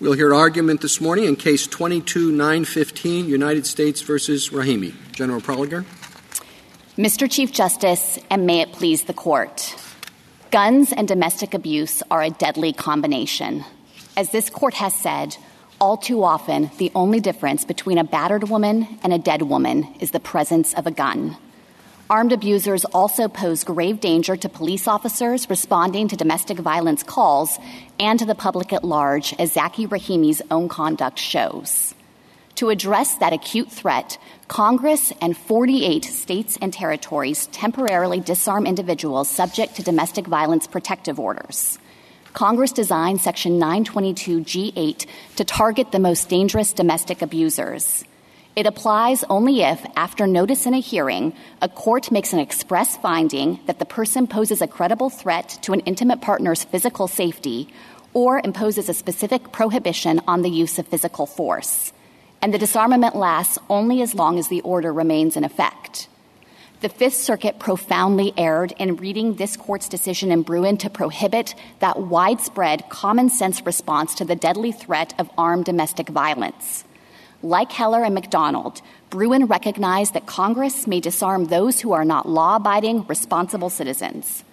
We'll hear argument this morning in Case 22-915, United States versus Rahimi. General Prelogar. Mr. Chief Justice, and may it please the Court. Guns and domestic abuse are a deadly combination. As this Court has said, all too often, the only difference between a battered woman and a dead woman is the presence of a gun. Armed abusers also pose grave danger to police officers responding to domestic violence calls and to the public at large, as Zackey Rahimi's own conduct shows. To address that acute threat, Congress and 48 states and territories temporarily disarm individuals subject to domestic violence protective orders. Congress designed Section 922G8 to target the most dangerous domestic abusers. It applies only if, after notice in a hearing, a court makes an express finding that the person poses a credible threat to an intimate partner's physical safety or imposes a specific prohibition on the use of physical force. And the disarmament lasts only as long as the order remains in effect. The Fifth Circuit profoundly erred in reading this court's decision in Bruen to prohibit that widespread common sense response to the deadly threat of armed domestic violence. Like Heller and McDonald, Bruen recognized that Congress may disarm those who are not law abiding, responsible citizens.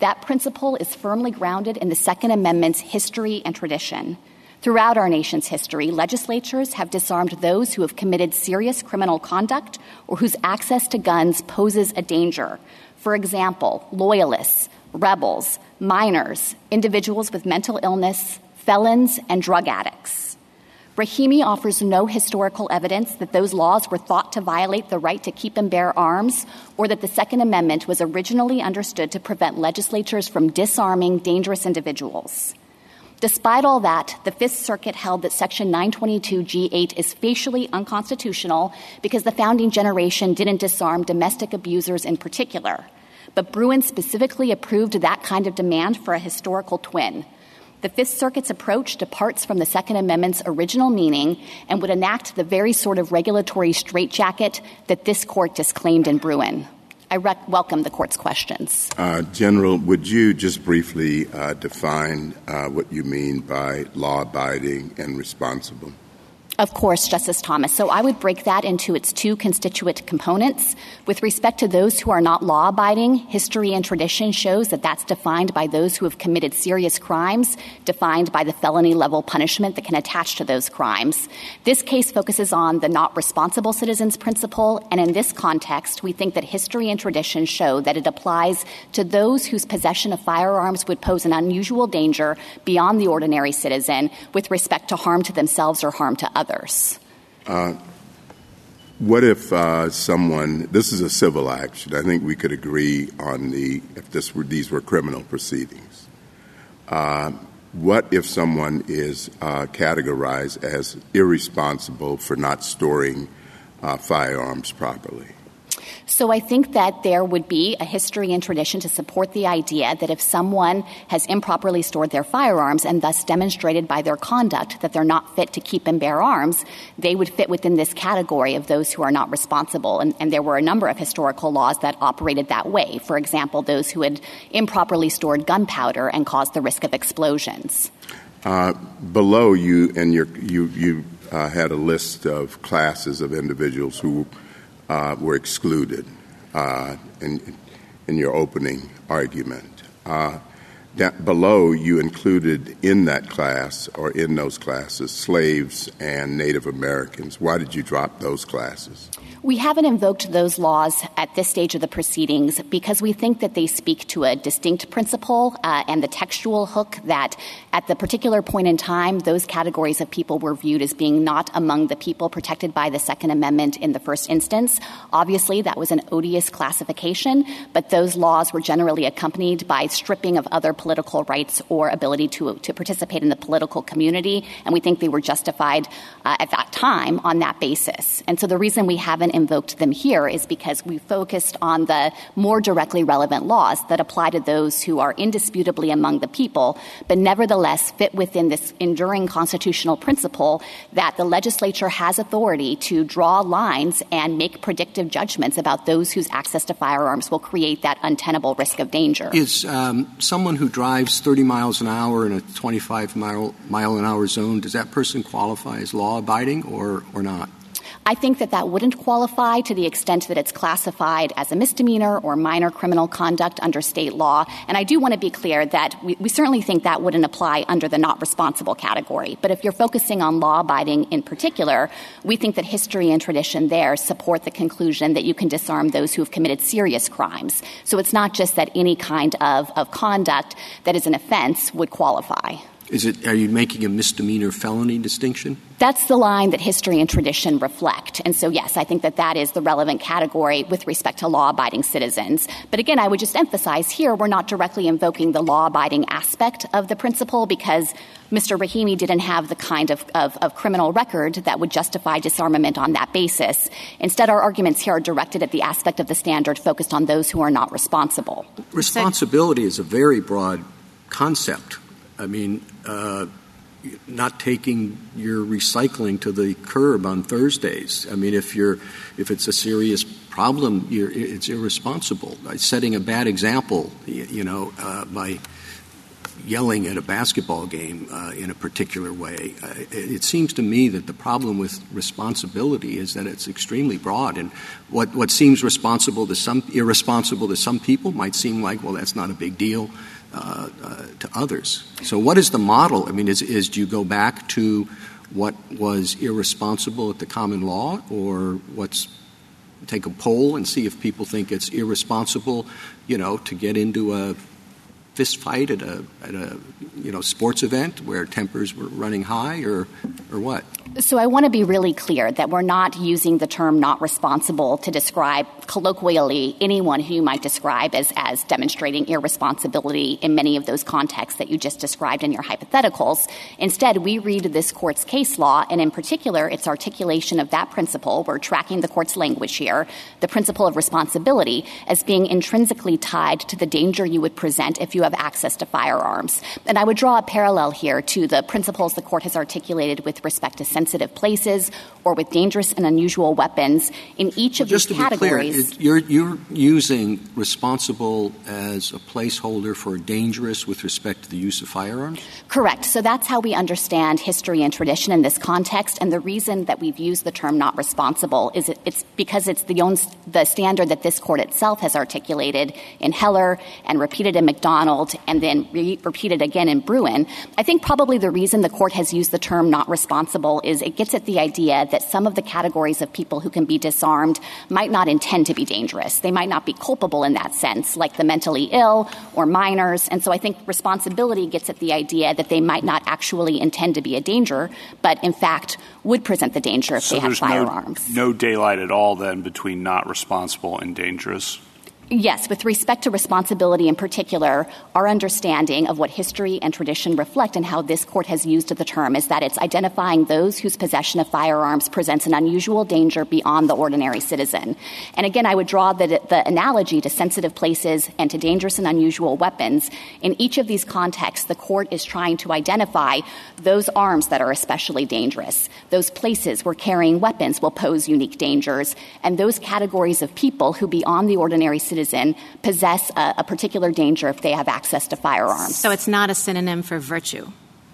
That principle is firmly grounded in the Second Amendment's history and tradition. Throughout our nation's history, legislatures have disarmed those who have committed serious criminal conduct or whose access to guns poses a danger. For example, loyalists, rebels, minors, individuals with mental illness, felons, and drug addicts. Rahimi offers no historical evidence that those laws were thought to violate the right to keep and bear arms or that the Second Amendment was originally understood to prevent legislatures from disarming dangerous individuals. Despite all that, the Fifth Circuit held that Section 922G8 is facially unconstitutional because the founding generation didn't disarm domestic abusers in particular. But Bruen specifically approved that kind of demand for a historical twin. The Fifth Circuit's approach departs from the Second Amendment's original meaning and would enact the very sort of regulatory straitjacket that this court disclaimed in Bruen. I rec- welcome the court's questions. Uh, General, would you just briefly uh, define uh, what you mean by law abiding and responsible? Of course, Justice Thomas. So I would break that into its two constituent components. With respect to those who are not law abiding, history and tradition shows that that's defined by those who have committed serious crimes, defined by the felony level punishment that can attach to those crimes. This case focuses on the not responsible citizens principle, and in this context, we think that history and tradition show that it applies to those whose possession of firearms would pose an unusual danger beyond the ordinary citizen with respect to harm to themselves or harm to others others. Uh, what if uh, someone, this is a civil action, I think we could agree on the, if this were, these were criminal proceedings. Uh, what if someone is uh, categorized as irresponsible for not storing uh, firearms properly? So I think that there would be a history and tradition to support the idea that if someone has improperly stored their firearms and thus demonstrated by their conduct that they're not fit to keep and bear arms, they would fit within this category of those who are not responsible. And, and there were a number of historical laws that operated that way. For example, those who had improperly stored gunpowder and caused the risk of explosions. Uh, below you, and you, you uh, had a list of classes of individuals who were excluded uh, in, in your opening argument. Uh, below, you included in that class or in those classes slaves and Native Americans. Why did you drop those classes? We haven't invoked those laws at this stage of the proceedings because we think that they speak to a distinct principle uh, and the textual hook that at the particular point in time, those categories of people were viewed as being not among the people protected by the Second Amendment in the first instance. Obviously, that was an odious classification, but those laws were generally accompanied by stripping of other political rights or ability to, to participate in the political community, and we think they were justified uh, at that time on that basis. And so the reason we haven't invoked them here is because we focused on the more directly relevant laws that apply to those who are indisputably among the people, but nevertheless fit within this enduring constitutional principle that the legislature has authority to draw lines and make predictive judgments about those whose access to firearms will create that untenable risk of danger. Is um, someone who drives 30 miles an hour in a 25 mile, mile an hour zone, does that person qualify as law abiding or, or not? I think that that wouldn't qualify to the extent that it's classified as a misdemeanor or minor criminal conduct under state law. And I do want to be clear that we, we certainly think that wouldn't apply under the not responsible category. But if you're focusing on law abiding in particular, we think that history and tradition there support the conclusion that you can disarm those who have committed serious crimes. So it's not just that any kind of, of conduct that is an offense would qualify. Is it, are you making a misdemeanor felony distinction? That's the line that history and tradition reflect. And so, yes, I think that that is the relevant category with respect to law abiding citizens. But again, I would just emphasize here we're not directly invoking the law abiding aspect of the principle because Mr. Rahimi didn't have the kind of, of, of, criminal record that would justify disarmament on that basis. Instead, our arguments here are directed at the aspect of the standard focused on those who are not responsible. Responsibility is a very broad concept. I mean, uh, not taking your recycling to the curb on Thursdays. I mean, if you're if it's a serious problem, it's irresponsible. By setting a bad example, you know, uh, by yelling at a basketball game uh, in a particular way. Uh, it, seems to me that the problem with responsibility is that it's extremely broad, and what what seems responsible to some irresponsible to some people might seem like, well, that's not a big deal uh, uh, Uh, uh, to others. So, what is the model? I mean, is, is do you go back to what was irresponsible at the common law, or what's take a poll and see if people think it's irresponsible, you know, to get into a fist fight at a at a you know sports event where tempers were running high, or or what? So I want to be really clear that we're not using the term not responsible to describe colloquially anyone who you might describe as, as demonstrating irresponsibility in many of those contexts that you just described in your hypotheticals. Instead, we read this court's case law, and in particular, its articulation of that principle, we're tracking the court's language here, the principle of responsibility, as being intrinsically tied to the danger you would present if you have access to firearms. And I would draw a parallel here to the principles the court has articulated with respect to sensitive places or with dangerous and unusual weapons in each of Just these categories. Clear, you're, you're using responsible as a placeholder for dangerous with respect to the use of firearms? Correct. So that's how we understand history and tradition in this context. And the reason that we've used the term not responsible is it, it's because it's the, own, the standard that this court itself has articulated in Heller and repeated in McDonald and then re- repeated again in Bruen, I think probably the reason the court has used the term not responsible is it gets at the idea that some of the categories of people who can be disarmed might not intend to be dangerous. They might not be culpable in that sense, like the mentally ill or minors. And so I think responsibility gets at the idea that they might not actually intend to be a danger, but in fact would present the danger if so they had firearms. No, no daylight at all then between not responsible and dangerous? Yes, with respect to responsibility in particular, our understanding of what history and tradition reflect and how this court has used the term is that it's identifying those whose possession of firearms presents an unusual danger beyond the ordinary citizen. And again, I would draw the, the analogy to sensitive places and to dangerous and unusual weapons. In each of these contexts, the court is trying to identify those arms that are especially dangerous, those places where carrying weapons will pose unique dangers, and those categories of people who beyond the ordinary citizen citizen possess a, particular danger if they have access to firearms. So it's not a synonym for virtue.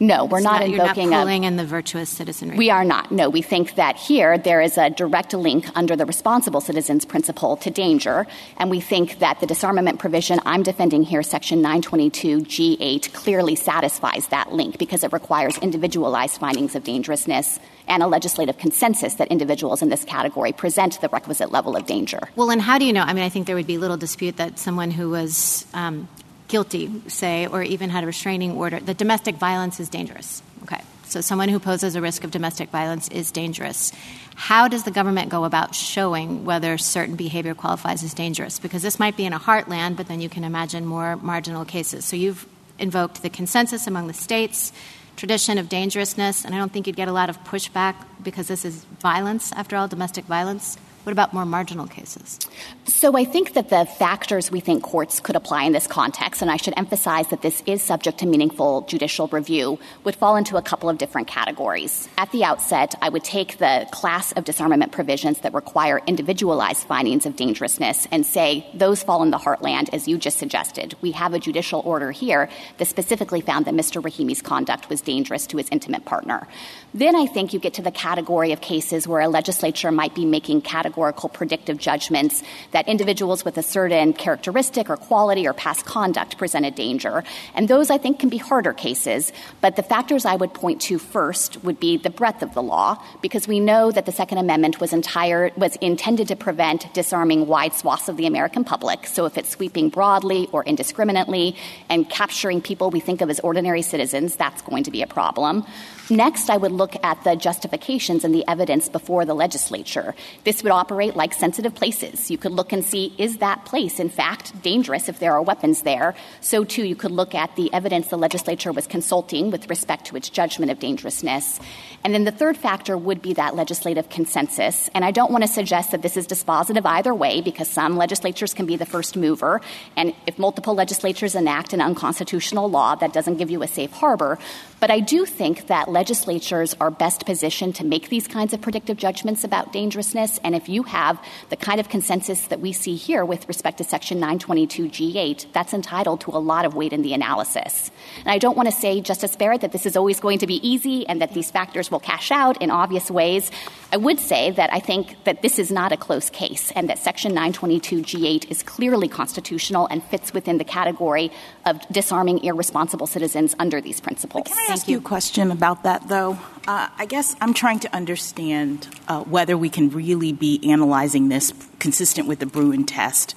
No, we're not, not, invoking you're not pulling a, in the virtuous citizenry. We are not. No, we think that here there is a direct link under the responsible citizens principle to danger, and we think that the disarmament provision I'm defending here, section 922 G8, clearly satisfies that link because it requires individualized findings of dangerousness and a legislative consensus that individuals in this category present the requisite level of danger. Well, and how do you know? I mean, I think there would be little dispute that someone who was um, guilty, say, or even had a restraining order, that domestic violence is dangerous. Okay. So someone who poses a risk of domestic violence is dangerous. How does the government go about showing whether certain behavior qualifies as dangerous? Because this might be in a heartland, but then you can imagine more marginal cases. So you've invoked the consensus among the states, tradition of dangerousness, and I don't think you'd get a lot of pushback because this is violence, after all, domestic violence. What about more marginal cases? So I think that the factors we think courts could apply in this context, and I should emphasize that this is subject to meaningful judicial review, would fall into a couple of different categories. At the outset, I would take the class of disarmament provisions that require individualized findings of dangerousness and say those fall in the heartland, as you just suggested. We have a judicial order here that specifically found that Mr. Rahimi's conduct was dangerous to his intimate partner. Then I think you get to the category of cases where a legislature might be making categorical predictive judgments that individuals with a certain characteristic or quality or past conduct present a danger. And those, I think, can be harder cases. But the factors I would point to first would be the breadth of the law, because we know that the Second Amendment was, entire, was intended to prevent disarming wide swaths of the American public. So if it's sweeping broadly or indiscriminately and capturing people we think of as ordinary citizens, that's going to be a problem. Next, I would look at the justifications and the evidence before the legislature. This would operate like sensitive places. You could look and see is that place, in fact, dangerous if there are weapons there? So, too, you could look at the evidence the legislature was consulting with respect to its judgment of dangerousness. And then the third factor would be that legislative consensus. And I don't want to suggest that this is dispositive either way, because some legislatures can be the first mover. And if multiple legislatures enact an unconstitutional law, that doesn't give you a safe harbor. But I do think that legislatures are best positioned to make these kinds of predictive judgments about dangerousness. And if you have the kind of consensus that we see here with respect to Section 922G8, that's entitled to a lot of weight in the analysis. And I don't want to say, Justice Barrett, that this is always going to be easy and that these factors will cash out in obvious ways. I would say that I think that this is not a close case and that Section 922G8 is clearly constitutional and fits within the category of disarming irresponsible citizens under these principles. Can I ask you. you a question about that, though? Uh, I guess I'm trying to understand uh, whether we can really be analyzing this consistent with the Bruen test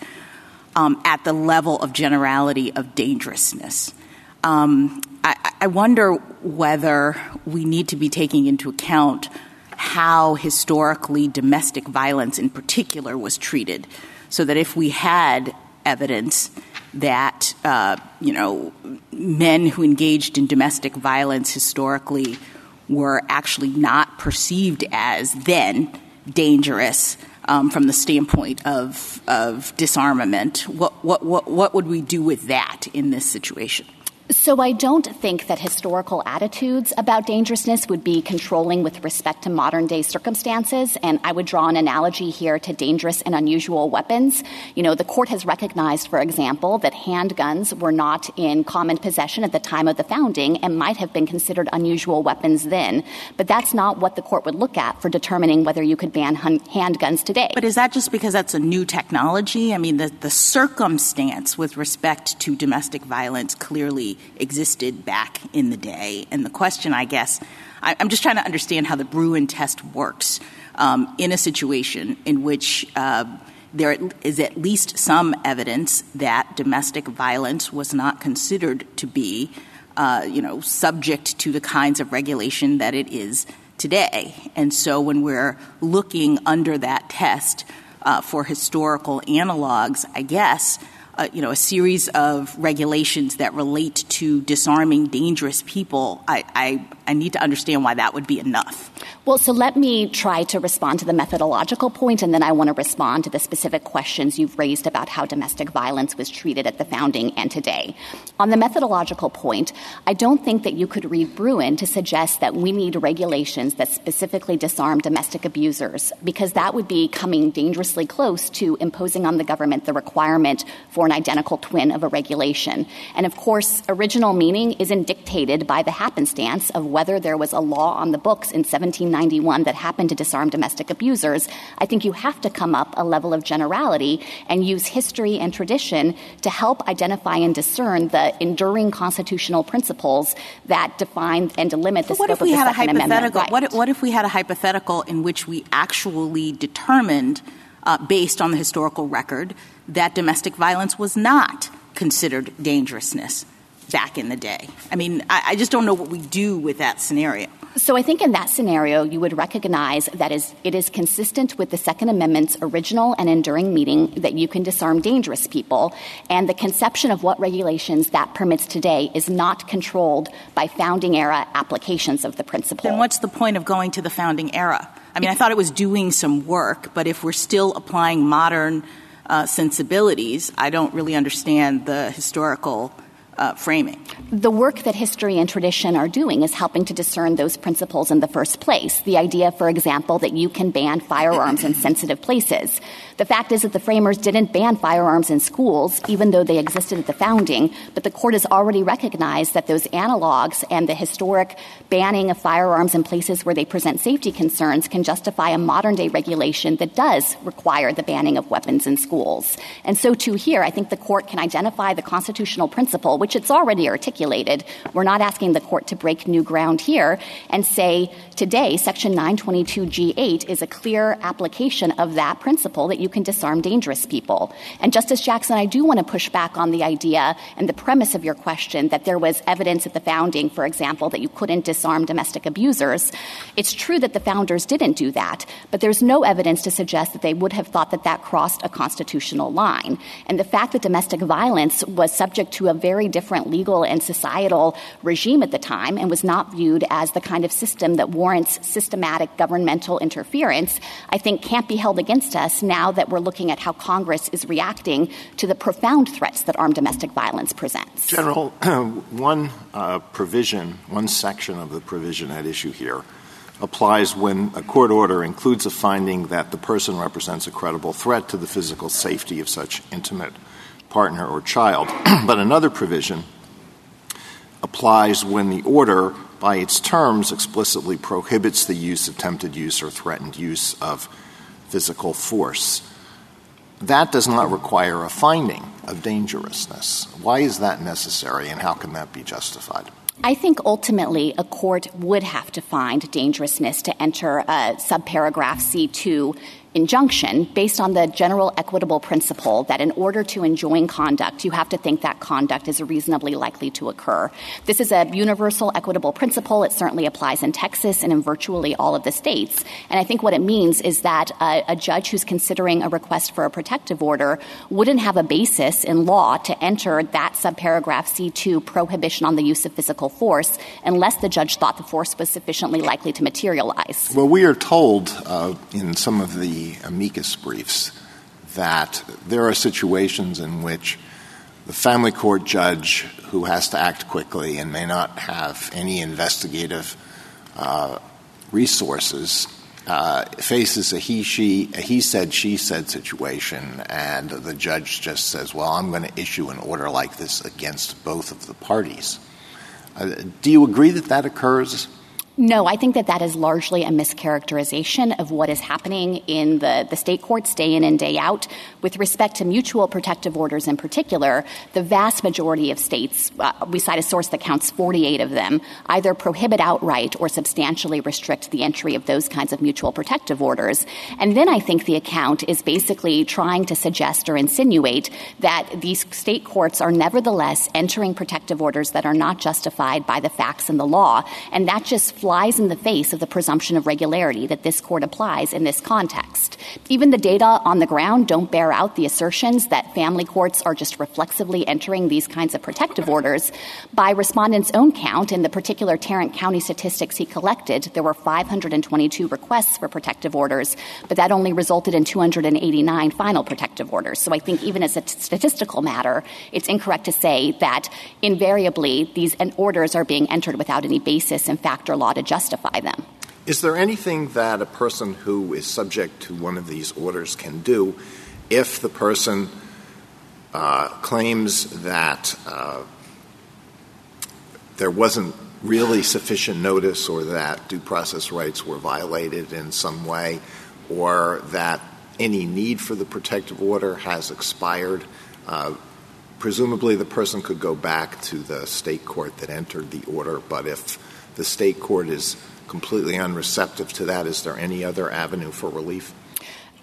um, at the level of generality of dangerousness. Um, I, wonder whether we need to be taking into account how historically domestic violence in particular was treated so that if we had evidence that uh, you know men who engaged in domestic violence historically were actually not perceived as then dangerous um, from the standpoint of, of disarmament. What, what, what, what would we do with that in this situation? So I don't think that historical attitudes about dangerousness would be controlling with respect to modern day circumstances. And I would draw an analogy here to dangerous and unusual weapons. You know, the court has recognized, for example, that handguns were not in common possession at the time of the founding and might have been considered unusual weapons then. But that's not what the court would look at for determining whether you could ban handguns today. But is that just because that's a new technology? I mean, the, the circumstance with respect to domestic violence clearly existed back in the day. And the question, I guess, I, am just trying to understand how the Bruen test works um, in a situation in which uh, there is at least some evidence that domestic violence was not considered to be, uh, you know, subject to the kinds of regulation that it is today. And so when we're looking under that test uh, for historical analogs, I guess Uh, you know, a series of regulations that relate to disarming dangerous people, I, I, need to understand why that would be enough. Well, so let me try to respond to the methodological point, and then I want to respond to the specific questions you've raised about how domestic violence was treated at the founding and today. On the methodological point, I don't think that you could read Bruen to suggest that we need regulations that specifically disarm domestic abusers, because that would be coming dangerously close to imposing on the government the requirement for an identical twin of a regulation. And of course, original meaning isn't dictated by the happenstance of whether there was a law on the books in 1791 that happened to disarm domestic abusers. I think you have to come up a level of generality and use history and tradition to help identify and discern the enduring constitutional principles that define and delimit the but what scope if we of the had Second a hypothetical? Right. What, what, if we had a hypothetical in which we actually determined, uh, based on the historical record, that domestic violence was not considered dangerousness back in the day. I mean, I, I just don't know what we do with that scenario. So I think in that scenario, you would recognize that is, it is consistent with the Second Amendment's original and enduring meaning that you can disarm dangerous people, and the conception of what regulations that permits today is not controlled by founding era applications of the principle. Then what's the point of going to the founding era? I mean, I thought it was doing some work, but if we're still applying modern uh, sensibilities, I don't really understand the historical uh, framing. The work that history and tradition are doing is helping to discern those principles in the first place. The idea, for example, that you can ban firearms in sensitive places. The fact is that the framers didn't ban firearms in schools, even though they existed at the founding, but the court has already recognized that those analogs and the historic banning of firearms in places where they present safety concerns can justify a modern day regulation that does require the banning of weapons in schools. And so, too, here, I think the court can identify the constitutional principle, which it's already articulated. We're not asking the court to break new ground here and say today, Section 922G8 is a clear application of that principle that you can disarm dangerous people. And Justice Jackson, I do want to push back on the idea and the premise of your question that there was evidence at the founding, for example, that you couldn't disarm domestic abusers. It's true that the founders didn't do that, but there's no evidence to suggest that they would have thought that that crossed a constitutional line. And the fact that domestic violence was subject to a very different legal and societal regime at the time and was not viewed as the kind of system that warrants systematic governmental interference, I think can't be held against us now that we're looking at how Congress is reacting to the profound threats that armed domestic violence presents. General, one uh, provision, one section of the provision at issue here applies when a court order includes a finding that the person represents a credible threat to the physical safety of such intimate partner or child. but another provision applies when the order, by its terms, explicitly prohibits the use, attempted use, or threatened use of physical force. That does not require a finding of dangerousness. Why is that necessary, and how can that be justified? I think ultimately a court would have to find dangerousness to enter subparagraph C2 injunction based on the general equitable principle that in order to enjoin conduct, you have to think that conduct is reasonably likely to occur. This is a universal equitable principle. It certainly applies in Texas and in virtually all of the states. And I think what it means is that a, a judge who's considering a request for a protective order wouldn't have a basis in law to enter that subparagraph C2 prohibition on the use of physical force unless the judge thought the force was sufficiently likely to materialize. Well, we are told uh, in some of the amicus briefs that there are situations in which the family court judge who has to act quickly and may not have any investigative uh, resources uh, faces a he she he said she said situation. And the judge just says well i'm going to issue an order like this against both of the parties. Uh, do you agree that that occurs no, I think that that is largely a mischaracterization of what is happening in the, the state courts day in and day out. With respect to mutual protective orders in particular, the vast majority of states, uh, we cite a source that counts 48 of them, either prohibit outright or substantially restrict the entry of those kinds of mutual protective orders. And then I think the account is basically trying to suggest or insinuate that these state courts are nevertheless entering protective orders that are not justified by the facts and the law. And that just flies in the face of the presumption of regularity that this court applies in this context. Even the data on the ground don't bear out the assertions that family courts are just reflexively entering these kinds of protective orders. By respondents' own count, in the particular Tarrant County statistics he collected, there were 522 requests for protective orders, but that only resulted in 289 final protective orders. So I think even as a t- statistical matter, it's incorrect to say that invariably these orders are being entered without any basis in fact or law to justify them. Is there anything that a person who is subject to one of these orders can do if the person uh, claims that uh, there wasn't really sufficient notice or that due process rights were violated in some way or that any need for the protective order has expired? Uh, presumably the person could go back to the state court that entered the order, but if the state court is completely unreceptive to that, is there any other avenue for relief?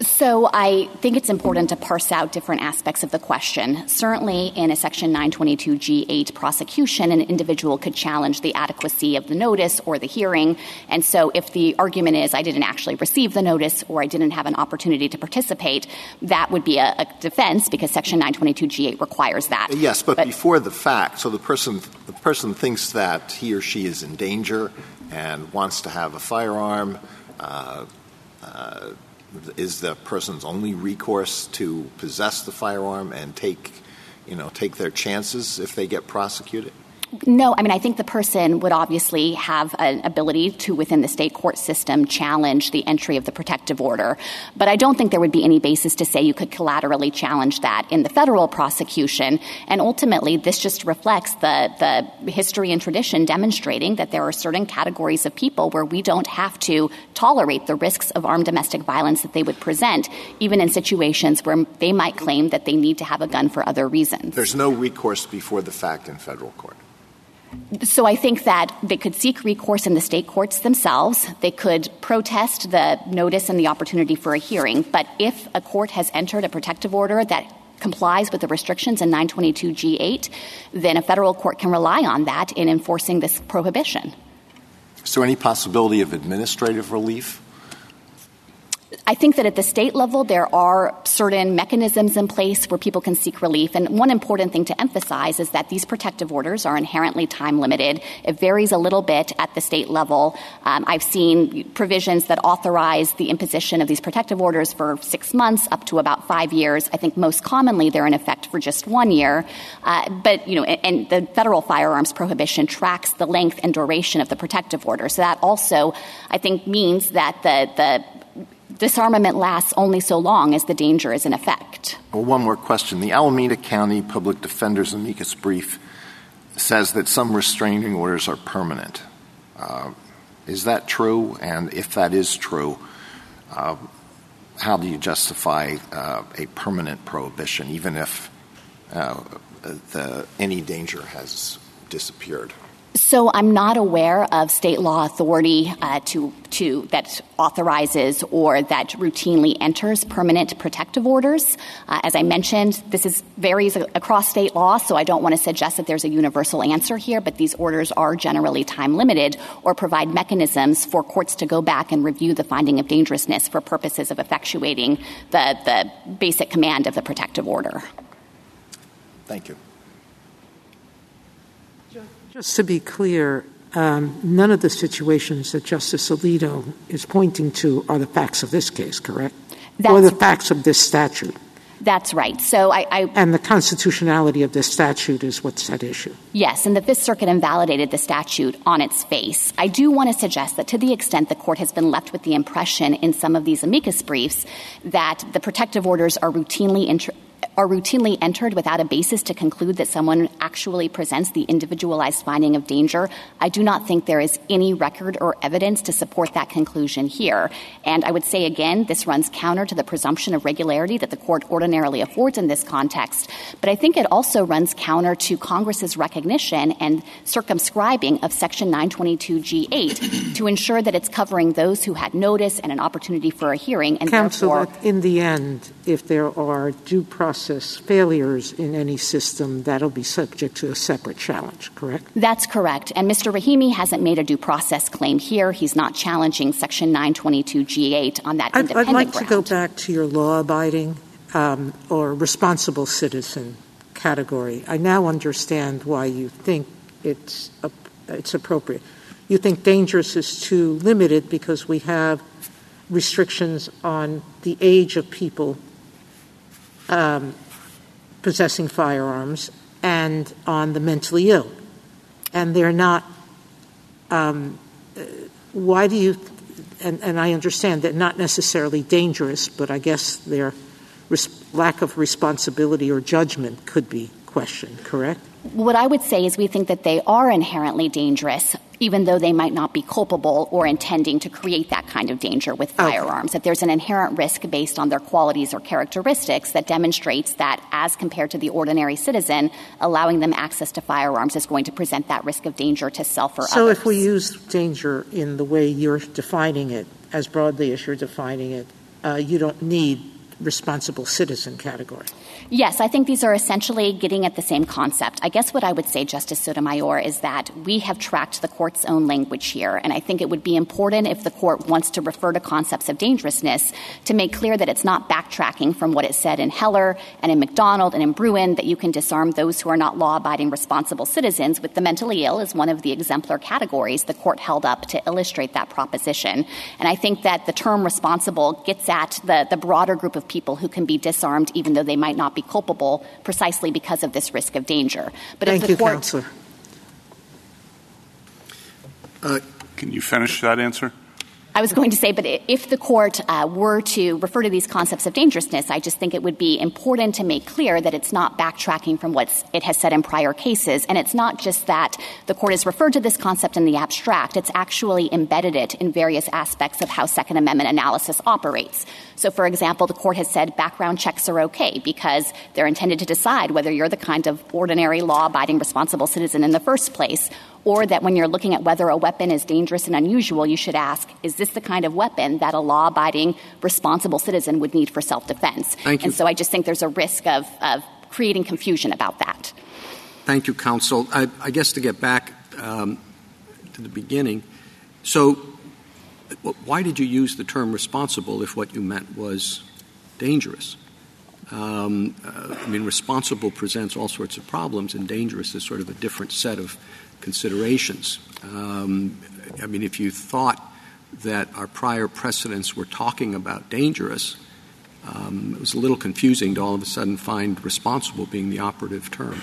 So I think it's important to parse out different aspects of the question. Certainly, in a Section 922G8 prosecution, an individual could challenge the adequacy of the notice or the hearing. And so if the argument is I didn't actually receive the notice or I didn't have an opportunity to participate, that would be a, a defense because Section 922G8 requires that. Yes, but, but before the fact, so the person the person thinks that he or she is in danger and wants to have a firearm. Uh, uh, is the person's only recourse to possess the firearm and take, you know, take their chances if they get prosecuted? No, I mean, I think the person would obviously have an ability to, within the state court system, challenge the entry of the protective order. But I don't think there would be any basis to say you could collaterally challenge that in the federal prosecution. And ultimately, this just reflects the, the history and tradition demonstrating that there are certain categories of people where we don't have to tolerate the risks of armed domestic violence that they would present, even in situations where they might claim that they need to have a gun for other reasons. There's no recourse before the fact in federal court. So I think that they could seek recourse in the state courts themselves. They could protest the notice and the opportunity for a hearing. But if a court has entered a protective order that complies with the restrictions in 922G8, then a federal court can rely on that in enforcing this prohibition. Is there any possibility of administrative relief? I think that at the state level, there are certain mechanisms in place where people can seek relief. And one important thing to emphasize is that these protective orders are inherently time limited. It varies a little bit at the state level. Um, I've seen provisions that authorize the imposition of these protective orders for six months up to about five years. I think most commonly they're in effect for just one year. Uh, but, you know, and, and the federal firearms prohibition tracks the length and duration of the protective order. So that also, I think, means that the, the disarmament lasts only so long as the danger is in effect. Well, one more question. The Alameda County Public Defender's amicus brief says that some restraining orders are permanent. Uh, is that true? And if that is true, uh, how do you justify uh, a permanent prohibition, even if uh, the, any danger has disappeared? So I'm not aware of state law authority uh, to to that authorizes or that routinely enters permanent protective orders. Uh, as I mentioned, this is varies across state law, so I don't want to suggest that there's a universal answer here. But these orders are generally time limited or provide mechanisms for courts to go back and review the finding of dangerousness for purposes of effectuating the the basic command of the protective order. Thank you. Just to be clear, um, none of the situations that Justice Alito is pointing to are the facts of this case, correct? That's or the facts of this statute? That's right. So I, I, and the constitutionality of this statute is what's at issue. Yes, and the Fifth Circuit invalidated the statute on its face. I do want to suggest that to the extent the court has been left with the impression in some of these amicus briefs that the protective orders are routinely inter- are routinely entered without a basis to conclude that someone actually presents the individualized finding of danger, I do not think there is any record or evidence to support that conclusion here. And I would say again, this runs counter to the presumption of regularity that the court ordinarily affords in this context. But I think it also runs counter to Congress's recognition and circumscribing of Section 922G8 to ensure that it's covering those who had notice and an opportunity for a hearing. And Counsel, therefore, in the end, if there are due process process failures in any system, that'll be subject to a separate challenge, correct? That's correct. And Mr. Rahimi hasn't made a due process claim here. He's not challenging Section 922G8 on that I'd, independent I'd like ground. to go back to your law-abiding um, or responsible citizen category. I now understand why you think it's, uh, it's appropriate. You think dangerous is too limited because we have restrictions on the age of people um, possessing firearms and on the mentally ill. And they're not, um, uh, why do you, and, and, I understand they're not necessarily dangerous, but I guess their res- lack of responsibility or judgment could be questioned, correct? What I would say is we think that they are inherently dangerous even though they might not be culpable or intending to create that kind of danger with firearms. That there's an inherent risk based on their qualities or characteristics that demonstrates that, as compared to the ordinary citizen, allowing them access to firearms is going to present that risk of danger to self or so others. So, if we use danger in the way you're defining it, as broadly as you're defining it, uh, you don't need responsible citizen category. Yes, I think these are essentially getting at the same concept. I guess what I would say, Justice Sotomayor, is that we have tracked the court's own language here, and I think it would be important if the court wants to refer to concepts of dangerousness to make clear that it's not backtracking from what it said in Heller and in McDonald and in Bruen that you can disarm those who are not law abiding responsible citizens, with the mentally ill as one of the exemplar categories the court held up to illustrate that proposition. And I think that the term responsible gets at the, the broader group of people who can be disarmed even though they might not be be culpable precisely because of this risk of danger. But Thank if the you, court, Counselor. Uh, can you finish that answer? I was going to say, but if the court uh, were to refer to these concepts of dangerousness, I just think it would be important to make clear that it's not backtracking from what it has said in prior cases. And it's not just that the court has referred to this concept in the abstract, it's actually embedded it in various aspects of how Second Amendment analysis operates. So, for example, the court has said background checks are okay because they're intended to decide whether you're the kind of ordinary law abiding responsible citizen in the first place or that when you're looking at whether a weapon is dangerous and unusual, you should ask, is this the kind of weapon that a law abiding, responsible citizen would need for self defense? And so I just think there's a risk of, of creating confusion about that. Thank you, counsel. I, I guess to get back um, to the beginning, so why did you use the term responsible if what you meant was dangerous? Um, uh, I mean, responsible presents all sorts of problems, and dangerous is sort of a different set of considerations. Um, I mean, if you thought that our prior precedents were talking about dangerous, um, it was a little confusing to all of a sudden find responsible being the operative term.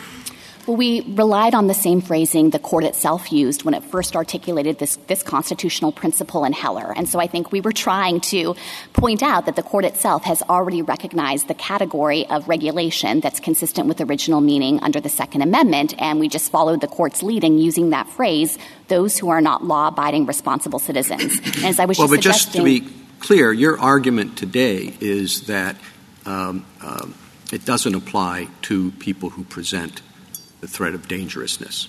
Well, we relied on the same phrasing the court itself used when it first articulated this, this constitutional principle in Heller. And so I think we were trying to point out that the court itself has already recognized the category of regulation that's consistent with original meaning under the Second Amendment. And we just followed the court's leading using that phrase, those who are not law abiding responsible citizens. And as I was well, just but just to be clear, your argument today is that um, um, it doesn't apply to people who present the threat of dangerousness.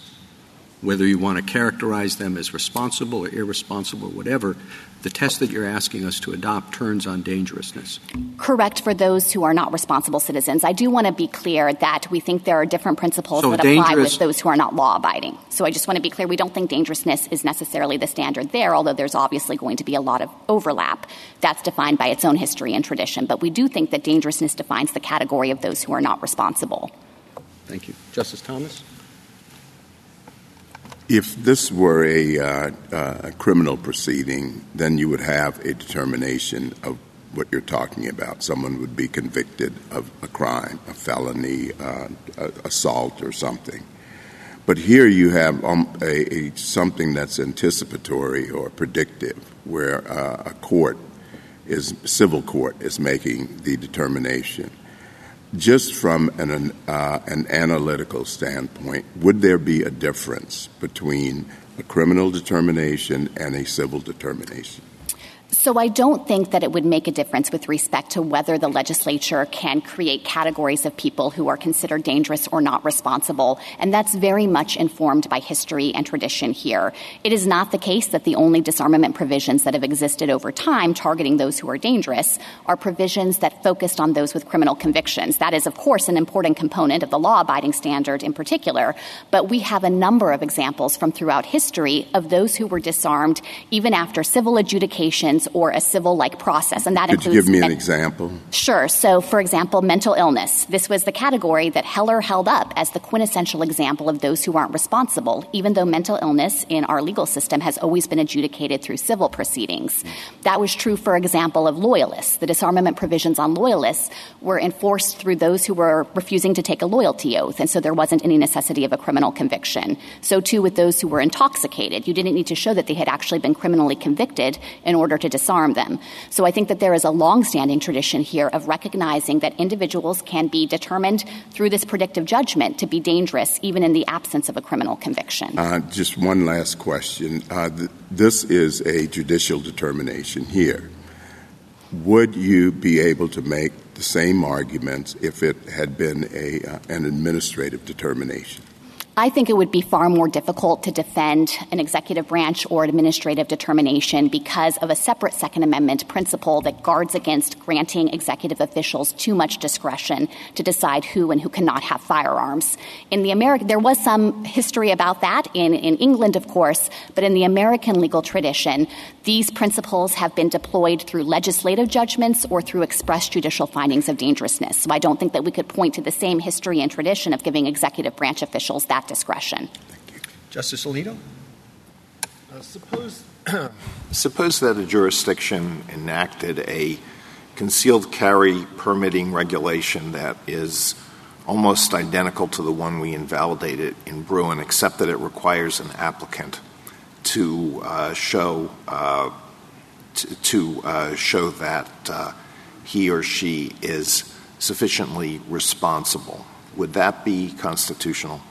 Whether you want to characterize them as responsible or irresponsible or whatever, the test that you're asking us to adopt turns on dangerousness. Correct for those who are not responsible citizens. I do want to be clear that we think there are different principles so that apply with those who are not law abiding. So I just want to be clear we don't think dangerousness is necessarily the standard there, although there's obviously going to be a lot of overlap. That's defined by its own history and tradition. But we do think that dangerousness defines the category of those who are not responsible. Thank you. Justice Thomas? If this were a, uh, uh, criminal proceeding, then you would have a determination of what you're talking about. Someone would be convicted of a crime, a felony, uh, assault, or something. But here you have um, a, a, something that's anticipatory or predictive, where uh, a court is civil court is making the determination just from an, uh, an analytical standpoint, would there be a difference between a criminal determination and a civil determination? So I don't think that it would make a difference with respect to whether the legislature can create categories of people who are considered dangerous or not responsible. And that's very much informed by history and tradition here. It is not the case that the only disarmament provisions that have existed over time targeting those who are dangerous are provisions that focused on those with criminal convictions. That is, of course, an important component of the law abiding standard in particular. But we have a number of examples from throughout history of those who were disarmed even after civil adjudications or a civil like process. And that Could includes. You give me an example? Sure. So, for example, mental illness. This was the category that Heller held up as the quintessential example of those who aren't responsible, even though mental illness in our legal system has always been adjudicated through civil proceedings. That was true, for example, of loyalists. The disarmament provisions on loyalists were enforced through those who were refusing to take a loyalty oath, and so there wasn't any necessity of a criminal conviction. So, too, with those who were intoxicated. You didn't need to show that they had actually been criminally convicted in order to disarm them. So I think that there is a longstanding tradition here of recognizing that individuals can be determined through this predictive judgment to be dangerous even in the absence of a criminal conviction. Uh, just one last question. Uh, th- this is a judicial determination here. Would you be able to make the same arguments if it had been a, uh, an administrative determination? I think it would be far more difficult to defend an executive branch or administrative determination because of a separate Second Amendment principle that guards against granting executive officials too much discretion to decide who and who cannot have firearms. In the American, there was some history about that in, in England, of course, but in the American legal tradition, these principles have been deployed through legislative judgments or through express judicial findings of dangerousness. So I don't think that we could point to the same history and tradition of giving executive branch officials that discretion. Justice Alito? Uh, suppose, suppose that a jurisdiction enacted a concealed carry permitting regulation that is almost identical to the one we invalidated in Bruen, except that it requires an applicant to uh, show uh, t- to uh, show that uh, he or she is sufficiently responsible. Would that be constitutional?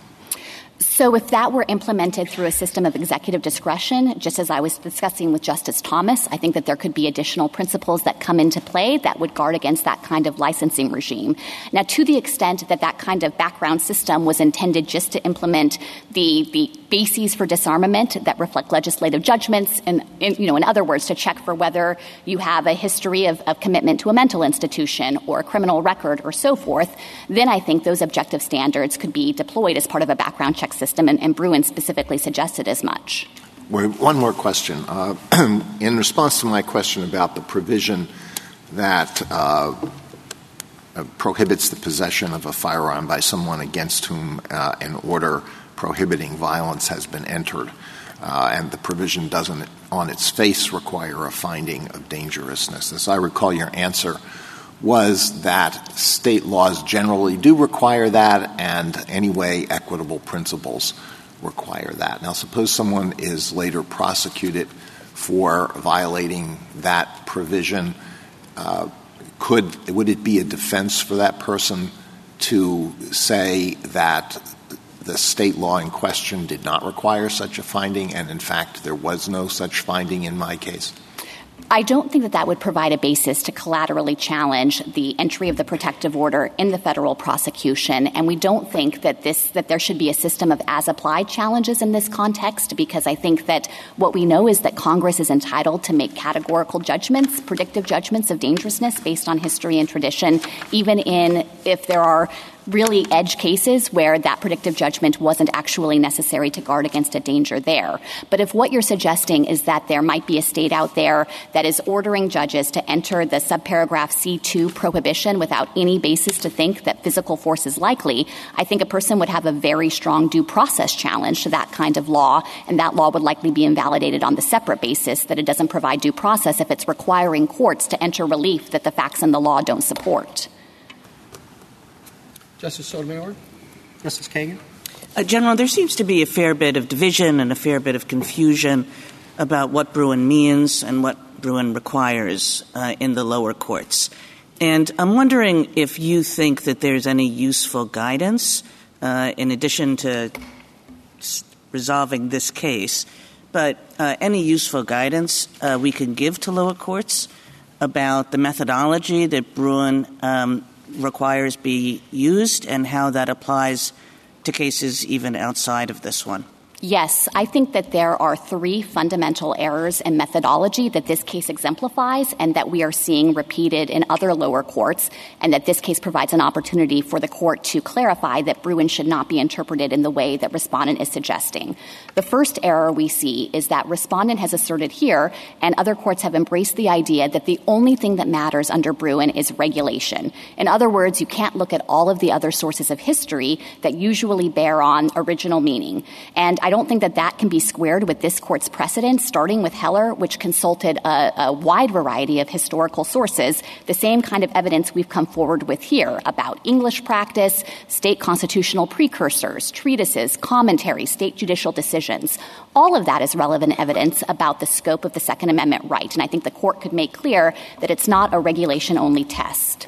So, if that were implemented through a system of executive discretion, just as I was discussing with Justice Thomas, I think that there could be additional principles that come into play that would guard against that kind of licensing regime. Now, to the extent that that kind of background system was intended just to implement the, the bases for disarmament that reflect legislative judgments, and, you know, in other words, to check for whether you have a history of, of commitment to a mental institution or a criminal record or so forth, then I think those objective standards could be deployed as part of a background check system, and, and Bruen specifically suggested as much. One more question. Uh, in response to my question about the provision that uh, prohibits the possession of a firearm by someone against whom uh, an order prohibiting violence has been entered, uh, and the provision doesn't, on its face, require a finding of dangerousness. As I recall, your answer was that state laws generally do require that, and anyway, equitable principles require that. Now, suppose someone is later prosecuted for violating that provision. Uh, could would it be a defense for that person to say that the state law in question did not require such a finding, and in fact, there was no such finding in my case? I don't think that that would provide a basis to collaterally challenge the entry of the protective order in the federal prosecution. And we don't think that this that there should be a system of as applied challenges in this context because I think that what we know is that Congress is entitled to make categorical judgments, predictive judgments of dangerousness based on history and tradition, even in if there are really edge cases where that predictive judgment wasn't actually necessary to guard against a danger there. But if what you're suggesting is that there might be a state out there that is ordering judges to enter the subparagraph C2 prohibition without any basis to think that physical force is likely, I think a person would have a very strong due process challenge to that kind of law, and that law would likely be invalidated on the separate basis that it doesn't provide due process if it's requiring courts to enter relief that the facts and the law don't support. Justice Sotomayor? Justice Kagan? Uh, General, there seems to be a fair bit of division and a fair bit of confusion about what Bruen means and what Bruen requires uh, in the lower courts. And I'm wondering if you think that there's any useful guidance uh, in addition to resolving this case, but uh, any useful guidance uh, we can give to lower courts about the methodology that Bruen um, requires be used and how that applies to cases even outside of this one. Yes, I think that there are three fundamental errors in methodology that this case exemplifies and that we are seeing repeated in other lower courts, and that this case provides an opportunity for the court to clarify that Bruen should not be interpreted in the way that respondent is suggesting. The first error we see is that respondent has asserted here, and other courts have embraced the idea that the only thing that matters under Bruen is regulation. In other words, you can't look at all of the other sources of history that usually bear on original meaning. And don't think that that can be squared with this court's precedent, starting with Heller, which consulted a, a, wide variety of historical sources, the same kind of evidence we've come forward with here about English practice, state constitutional precursors, treatises, commentaries, state judicial decisions. All of that is relevant evidence about the scope of the Second Amendment right, and I think the court could make clear that it's not a regulation only test.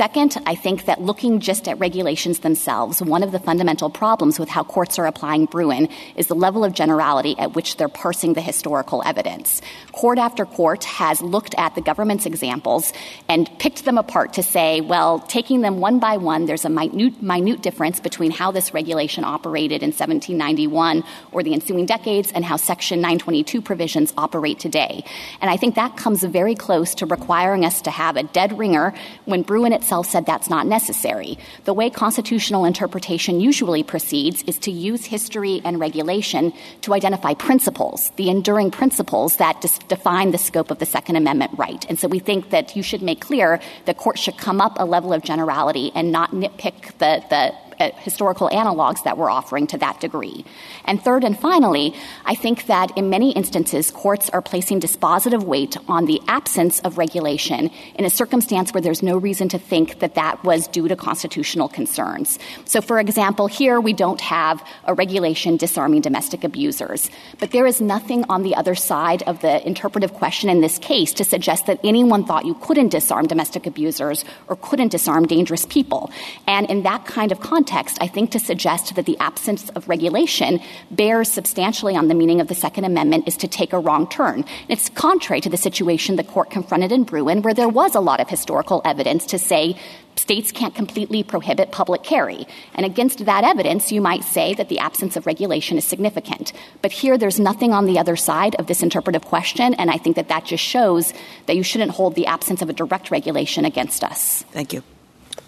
Second, I think that looking just at regulations themselves, one of the fundamental problems with how courts are applying Bruen is the level of generality at which they're parsing the historical evidence. Court after court has looked at the government's examples and picked them apart to say, well, taking them one by one, there's a minute, minute difference between how this regulation operated in 1791 or the ensuing decades and how Section 922 provisions operate today. And I think that comes very close to requiring us to have a dead ringer when Bruen itself said that's not necessary. The way constitutional interpretation usually proceeds is to use history and regulation to identify principles, the enduring principles that dis- define the scope of the Second Amendment right. And so we think that you should make clear the court should come up a level of generality and not nitpick the, the uh, historical analogs that we're offering to that degree. And third and finally, I think that in many instances, courts are placing dispositive weight on the absence of regulation in a circumstance where there's no reason to think that that was due to constitutional concerns. So, for example, here we don't have a regulation disarming domestic abusers, but there is nothing on the other side of the interpretive question in this case to suggest that anyone thought you couldn't disarm domestic abusers or couldn't disarm dangerous people. And in that kind of context, context, I think to suggest that the absence of regulation bears substantially on the meaning of the Second Amendment is to take a wrong turn. It's contrary to the situation the court confronted in Bruen, where there was a lot of historical evidence to say states can't completely prohibit public carry. And against that evidence, you might say that the absence of regulation is significant. But here, there's nothing on the other side of this interpretive question, and I think that that just shows that you shouldn't hold the absence of a direct regulation against us. Thank you.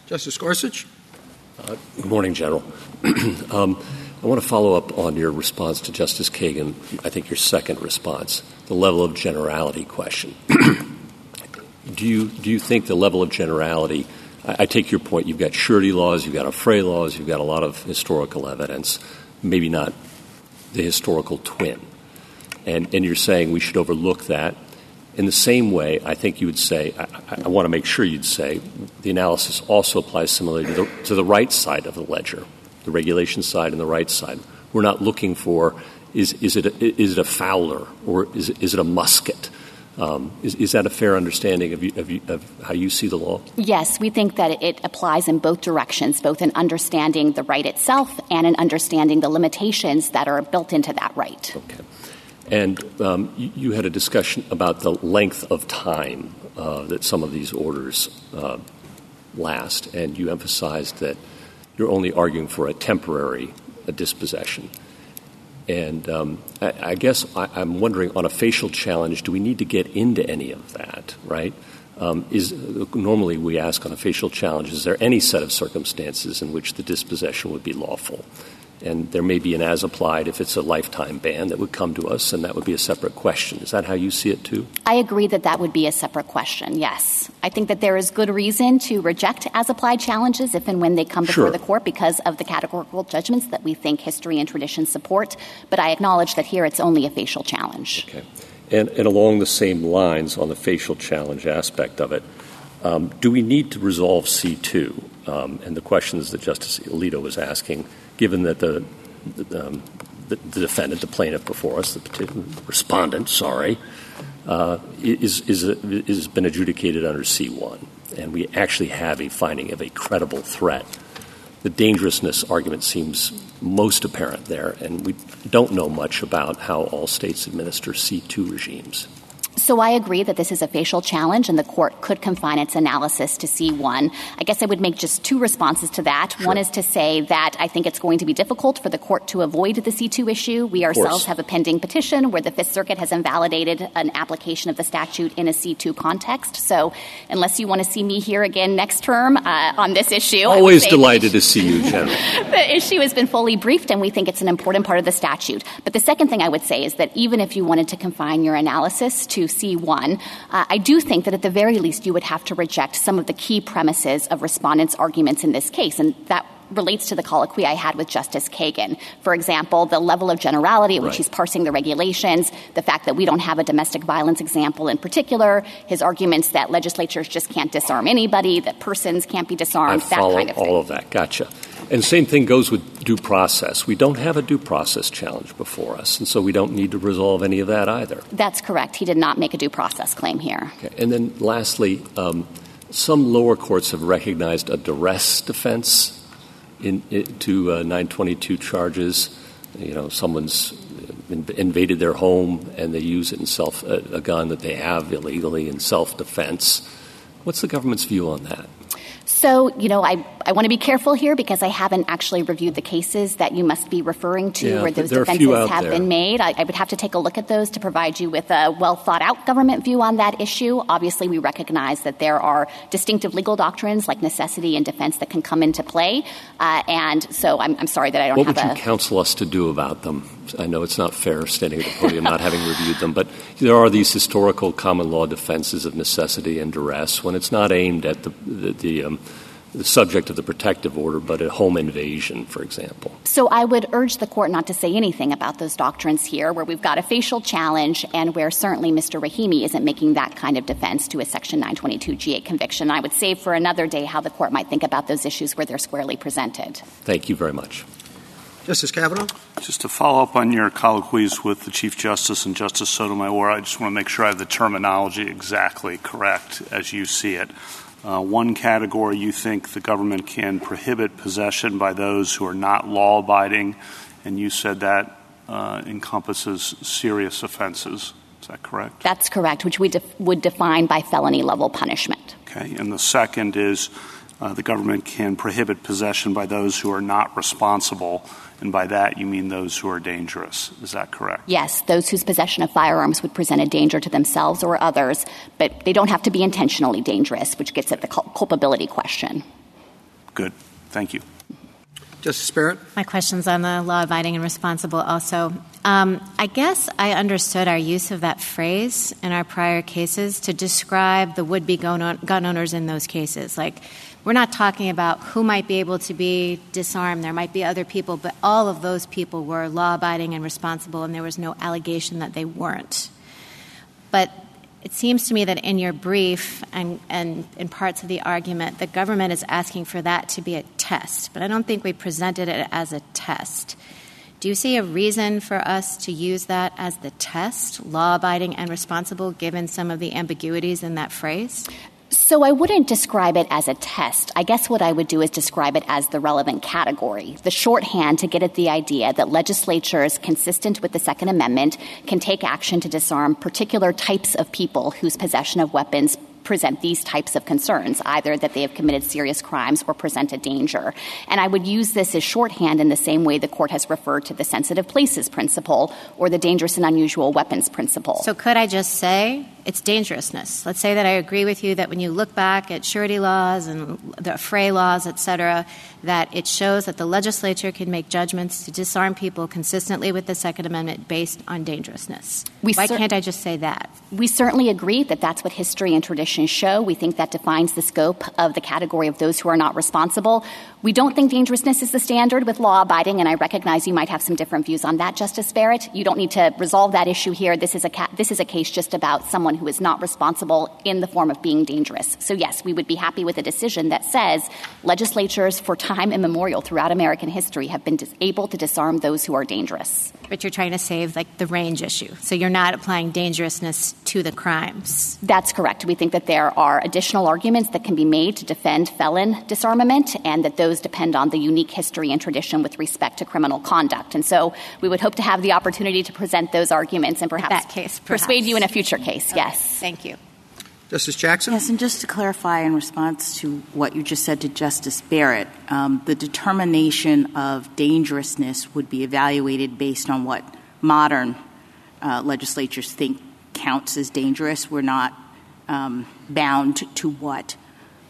Justice Gorsuch? Good morning, General. um, I want to follow up on your response to Justice Kagan, I think your second response, the level of generality question. do, you, do you think the level of generality, I, I, take your point, you've got surety laws, you've got affray laws, you've got a lot of historical evidence, maybe not the historical twin. And, and you're saying we should overlook that in the same way, I think you would say, I, I, want to make sure you'd say, the analysis also applies similarly to the, to the right side of the ledger, the regulation side and the right side. We're not looking for is, is, it, a, is it a Fowler or is it, is it a musket? Um, is, is, that a fair understanding of, you, of, you, of, how you see the law? Yes, we think that it applies in both directions, both in understanding the right itself and in understanding the limitations that are built into that right. Okay. And um, you, you, had a discussion about the length of time uh, that some of these orders uh, last, and you emphasized that you're only arguing for a temporary a dispossession. And um, I, I, guess I, am wondering on a facial challenge, do we need to get into any of that, right? Um, is normally we ask on a facial challenge, is there any set of circumstances in which the dispossession would be lawful? And there may be an as applied if it's a lifetime ban that would come to us, and that would be a separate question. Is that how you see it too? I agree that that would be a separate question, yes. I think that there is good reason to reject as applied challenges if and when they come before sure. the court because of the categorical judgments that we think history and tradition support, but I acknowledge that here it's only a facial challenge. Okay. And, and along the same lines on the facial challenge aspect of it, um, do we need to resolve C2 um, and the questions that Justice Alito was asking? Given that the, the, um, the, the defendant, the plaintiff before us, the respondent, sorry, uh, is, is, is been adjudicated under C1, and we actually have a finding of a credible threat. The dangerousness argument seems most apparent there, and we don't know much about how all states administer C2 regimes. So I agree that this is a facial challenge and the court could confine its analysis to C1. I guess I would make just two responses to that. Sure. One is to say that I think it's going to be difficult for the court to avoid the C2 issue. We ourselves have a pending petition where the Fifth Circuit has invalidated an application of the statute in a C2 context. So unless you want to see me here again next term uh, on this issue. Always delighted to see you, General. the issue has been fully briefed and we think it's an important part of the statute. But the second thing I would say is that even if you wanted to confine your analysis to C1, uh, I do think that at the very least you would have to reject some of the key premises of respondents' arguments in this case, and that relates to the colloquy I had with Justice Kagan. For example, the level of generality at which right. he's parsing the regulations, the fact that we don't have a domestic violence example in particular, his arguments that legislatures just can't disarm anybody, that persons can't be disarmed, I that kind of thing. all of that. Gotcha. And same thing goes with due process. We don't have a due process challenge before us, and so we don't need to resolve any of that either. That's correct. He did not make a due process claim here. Okay. And then lastly, um, some lower courts have recognized a duress defense in, in, to uh, 922 charges. You know, someone's invaded their home and they use it in self a, a gun that they have illegally in self defense. What's the government's view on that? So, you know, I, I want to be careful here because I haven't actually reviewed the cases that you must be referring to yeah, where those defenses have there. been made. I, I, would have to take a look at those to provide you with a well thought out government view on that issue. Obviously, we recognize that there are distinctive legal doctrines like necessity and defense that can come into play. Uh, and so I'm, I'm, sorry that I don't what have would a. you counsel us to do about them? I know it's not fair standing at the podium not having reviewed them, but there are these historical common law defenses of necessity and duress when it's not aimed at the, the, the um, the subject of the protective order, but a home invasion, for example. So I would urge the court not to say anything about those doctrines here, where we've got a facial challenge and where certainly Mr. Rahimi isn't making that kind of defense to a Section 922G8 conviction. I would save for another day how the court might think about those issues where they're squarely presented. Thank you very much. Justice Kavanaugh? Just to follow up on your colloquies with the Chief Justice and Justice Sotomayor, I just want to make sure I have the terminology exactly correct as you see it. Uh, one category you think the government can prohibit possession by those who are not law abiding, and you said that uh, encompasses serious offenses. Is that correct? That's correct, which we def- would define by felony level punishment. Okay, and the second is uh, the government can prohibit possession by those who are not responsible, and by that you mean those who are dangerous. Is that correct? Yes, those whose possession of firearms would present a danger to themselves or others, but they don't have to be intentionally dangerous, which gets at the culpability question. Good. Thank you. Justice Barrett? My question's on the law abiding and responsible also. Um, I guess I understood our use of that phrase in our prior cases to describe the would be gun owners in those cases. Like, we're not talking about who might be able to be disarmed. There might be other people, but all of those people were law abiding and responsible, and there was no allegation that they weren't. But it seems to me that in your brief and, and in parts of the argument, the government is asking for that to be a test, but I don't think we presented it as a test. Do you see a reason for us to use that as the test, law abiding and responsible, given some of the ambiguities in that phrase? So I wouldn't describe it as a test. I guess what I would do is describe it as the relevant category, the shorthand to get at the idea that legislatures consistent with the Second Amendment can take action to disarm particular types of people whose possession of weapons present these types of concerns, either that they have committed serious crimes or present a danger. And I would use this as shorthand in the same way the court has referred to the sensitive places principle or the dangerous and unusual weapons principle. So could I just say it's dangerousness? Let's say that I agree with you that when you look back at surety laws and the fray laws, et cetera, that it shows that the legislature can make judgments to disarm people consistently with the Second Amendment based on dangerousness. We Why cer- can't I just say that? We certainly agree that that's what history and tradition show. We think that defines the scope of the category of those who are not responsible. We don't think dangerousness is the standard with law abiding, and I recognize you might have some different views on that, Justice Barrett. You don't need to resolve that issue here. This is a ca- this is a case just about someone who is not responsible in the form of being dangerous. So yes, we would be happy with a decision that says legislatures for time immemorial throughout American history have been dis- able to disarm those who are dangerous. But you're trying to save like the range issue. So you're not applying dangerousness to the crimes. That's correct. We think that there are additional arguments that can be made to defend felon disarmament and that those depend on the unique history and tradition with respect to criminal conduct. And so we would hope to have the opportunity to present those arguments and perhaps that case, perhaps. persuade you in a future case. Okay. Yes. Thank you. Justice Jackson? Yes, and just to clarify in response to what you just said to Justice Barrett, um, the determination of dangerousness would be evaluated based on what modern uh, legislatures think counts as dangerous. We're not um, bound to what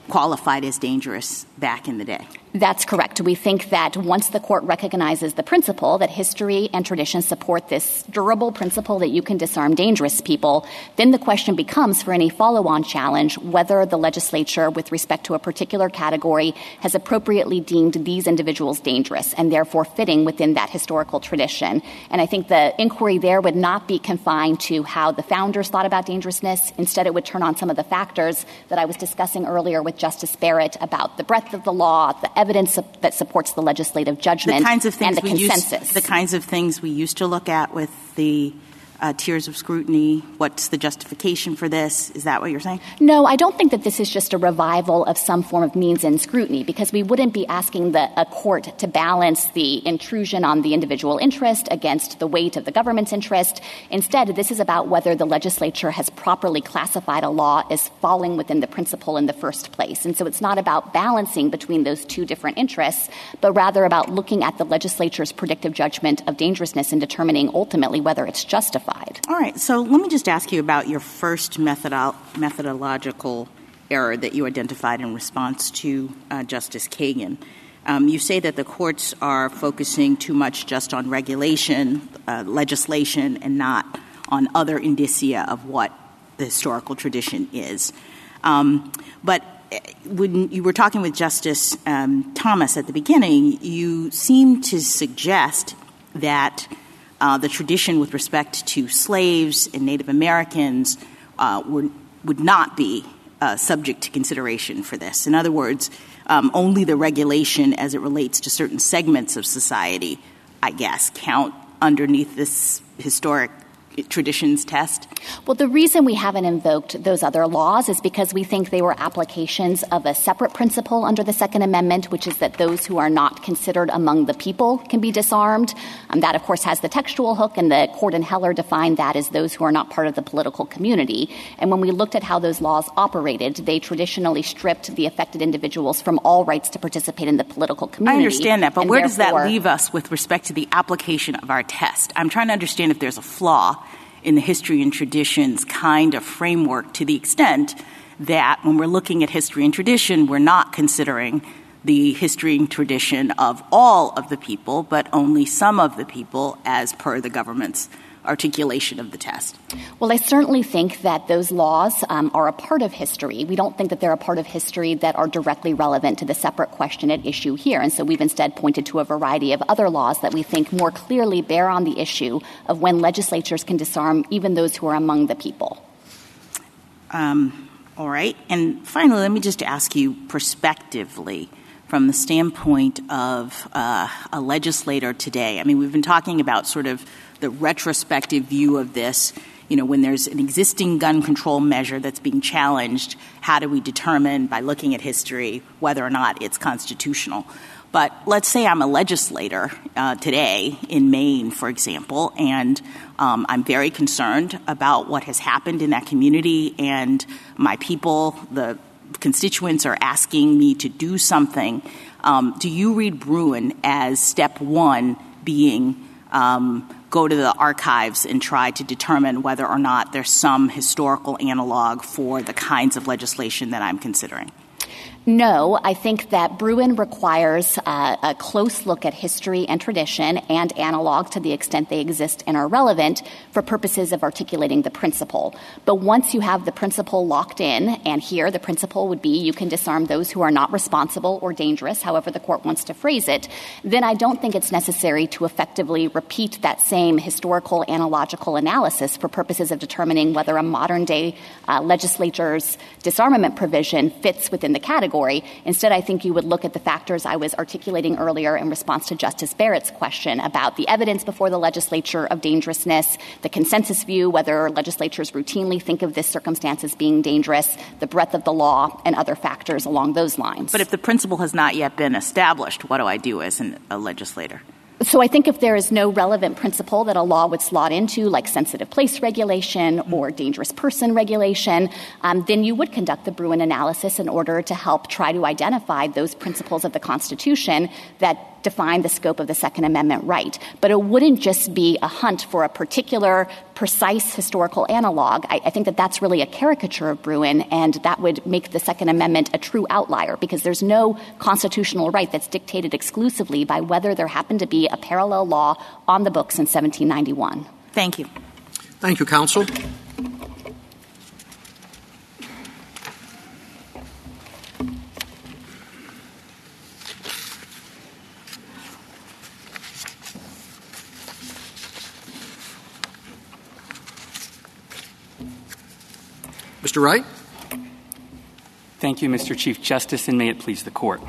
qualified as dangerous back in the day. That's correct. We think that once the court recognizes the principle that history and tradition support this durable principle that you can disarm dangerous people, then the question becomes for any follow on challenge whether the legislature, with respect to a particular category, has appropriately deemed these individuals dangerous and therefore fitting within that historical tradition. And I think the inquiry there would not be confined to how the founders thought about dangerousness. Instead, it would turn on some of the factors that I was discussing earlier with Justice Barrett about the breadth of the law, the evidence that supports the legislative judgment the kinds of things and the we consensus. Used, the kinds of things we used to look at with the uh, tiers of scrutiny? What's the justification for this? Is that what you're saying? No, I don't think that this is just a revival of some form of means in scrutiny because we wouldn't be asking the, a court to balance the intrusion on the individual interest against the weight of the government's interest. Instead, this is about whether the legislature has properly classified a law as falling within the principle in the first place. And so it's not about balancing between those two different interests, but rather about looking at the legislature's predictive judgment of dangerousness and determining ultimately whether it's justified. All right. So let me just ask you about your first methodo- methodological error that you identified in response to uh, Justice Kagan. Um, you say that the courts are focusing too much just on regulation, uh, legislation, and not on other indicia of what the historical tradition is. Um, but eh, when you were talking with Justice um, Thomas at the beginning, you seemed to suggest that uh, the tradition with respect to slaves and Native Americans uh, were, would not be uh, subject to consideration for this. In other words, um, only the regulation as it relates to certain segments of society, I guess, count underneath this historic traditions test? Well, the reason we haven't invoked those other laws is because we think they were applications of a separate principle under the Second Amendment, which is that those who are not considered among the people can be disarmed. Um, that, of course, has the textual hook, and the court in Heller defined that as those who are not part of the political community. And when we looked at how those laws operated, they traditionally stripped the affected individuals from all rights to participate in the political community. I understand that, but where does that leave us with respect to the application of our test? I'm trying to understand if there's a flaw in the history and traditions kind of framework to the extent that when we're looking at history and tradition, we're not considering the history and tradition of all of the people, but only some of the people as per the government's articulation of the test? Well, I certainly think that those laws um, are a part of history. We don't think that they're a part of history that are directly relevant to the separate question at issue here. And so we've instead pointed to a variety of other laws that we think more clearly bear on the issue of when legislatures can disarm even those who are among the people. Um, all right. And finally, let me just ask you prospectively from the standpoint of uh, a legislator today. I mean, we've been talking about sort of the retrospective view of this you know, when there's an existing gun control measure that's being challenged, how do we determine by looking at history whether or not it's constitutional? But let's say I'm a legislator uh, today in Maine, for example, and um, I'm very concerned about what has happened in that community, and my people, the constituents, are asking me to do something. Um, do you read Bruen as step one being um, go to the archives and try to determine whether or not there's some historical analog for the kinds of legislation that I'm considering. No, I think that Bruen requires uh, a close look at history and tradition and analog to the extent they exist and are relevant for purposes of articulating the principle. But once you have the principle locked in, and here the principle would be you can disarm those who are not responsible or dangerous, however the court wants to phrase it, then I don't think it's necessary to effectively repeat that same historical analogical analysis for purposes of determining whether a modern day uh, legislature's disarmament provision fits within the category category. Instead, I think you would look at the factors I was articulating earlier in response to Justice Barrett's question about the evidence before the legislature of dangerousness, the consensus view, whether legislatures routinely think of this circumstance as being dangerous, the breadth of the law, and other factors along those lines. But if the principle has not yet been established, what do I do as an, a legislator? So I think if there is no relevant principle that a law would slot into, like sensitive place regulation or dangerous person regulation, um, then you would conduct the Bruen analysis in order to help try to identify those principles of the Constitution that define the scope of the Second Amendment right. But it wouldn't just be a hunt for a particular precise historical analog. I, I, think that that's really a caricature of Bruen, and that would make the Second Amendment a true outlier because there's no constitutional right that's dictated exclusively by whether there happened to be a parallel law on the books in 1791. Thank you. Thank you, counsel. Mr. Wright? Thank you, Mr. Chief Justice, and may it please the court.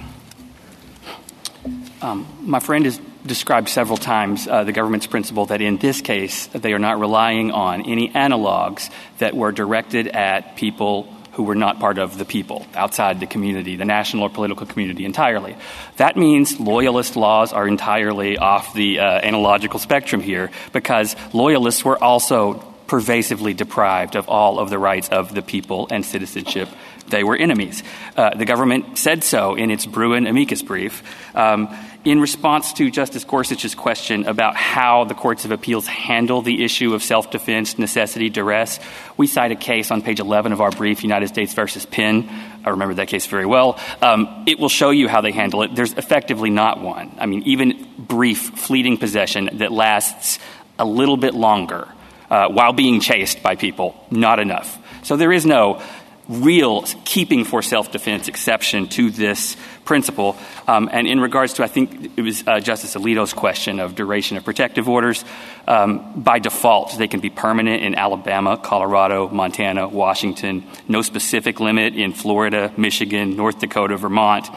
Um, my friend has described several times uh, the government's principle that in this case they are not relying on any analogs that were directed at people who were not part of the people outside the community, the national or political community entirely. That means loyalist laws are entirely off the uh, analogical spectrum here because loyalists were also pervasively deprived of all of the rights of the people and citizenship they were enemies. Uh, the government said so in its Bruen amicus brief. Um, in response to Justice Gorsuch's question about how the courts of appeals handle the issue of self defense, necessity, duress, we cite a case on page 11 of our brief, United States versus Penn. I remember that case very well. Um, it will show you how they handle it. There's effectively not one. I mean, even brief, fleeting possession that lasts a little bit longer uh, while being chased by people, not enough. So there is no real keeping for self-defense exception to this principle. Um, and in regards to, I think it was uh, Justice Alito's question of duration of protective orders, um, by default, they can be permanent in Alabama, Colorado, Montana, Washington, no specific limit in Florida, Michigan, North Dakota, Vermont.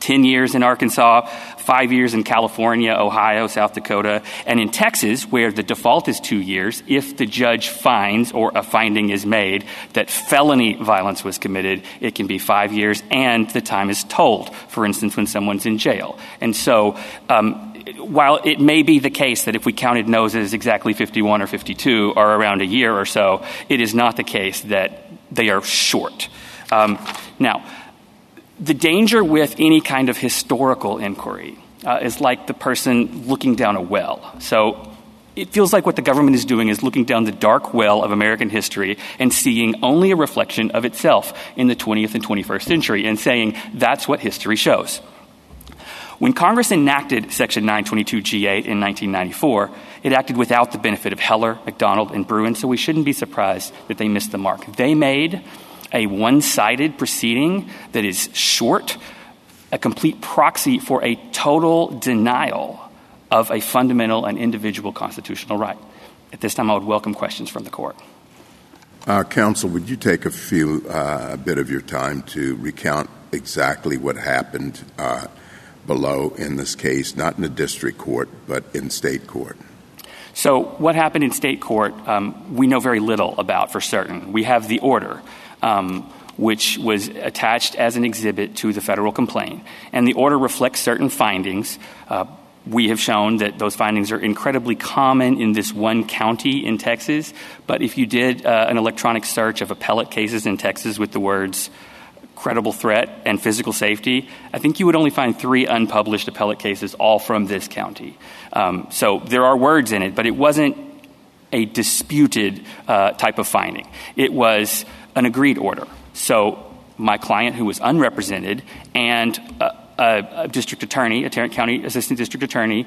10 years in Arkansas, five years in California, Ohio, South Dakota, and in Texas, where the default is two years, if the judge finds or a finding is made that felony violence was committed, it can be five years and the time is told, for instance, when someone's in jail. And so, um, while it may be the case that if we counted noses exactly 51 or 52 are around a year or so, it is not the case that they are short. Um, now, the danger with any kind of historical inquiry uh, is like the person looking down a well. So it feels like what the government is doing is looking down the dark well of American history and seeing only a reflection of itself in the 20th and 21st century and saying that's what history shows. When Congress enacted Section 922G8 in 1994, it acted without the benefit of Heller, McDonald, and Bruen, so we shouldn't be surprised that they missed the mark. They made a one sided proceeding that is short, a complete proxy for a total denial of a fundamental and individual constitutional right. At this time, I would welcome questions from the court. Uh, counsel, would you take a few uh, a bit of your time to recount exactly what happened uh, below in this case, not in the district court, but in state court? So, what happened in state court, um, we know very little about for certain. We have the order which was attached as an exhibit to the federal complaint. And the order reflects certain findings. Uh, we have shown that those findings are incredibly common in this one county in Texas. But if you did uh, an electronic search of appellate cases in Texas with the words credible threat and physical safety, I think you would only find three unpublished appellate cases, all from this county. Um, so there are words in it, but it wasn't a disputed uh, type of finding. It was an agreed order. So my client, who was unrepresented, and a, a, district attorney, a Tarrant County assistant district attorney,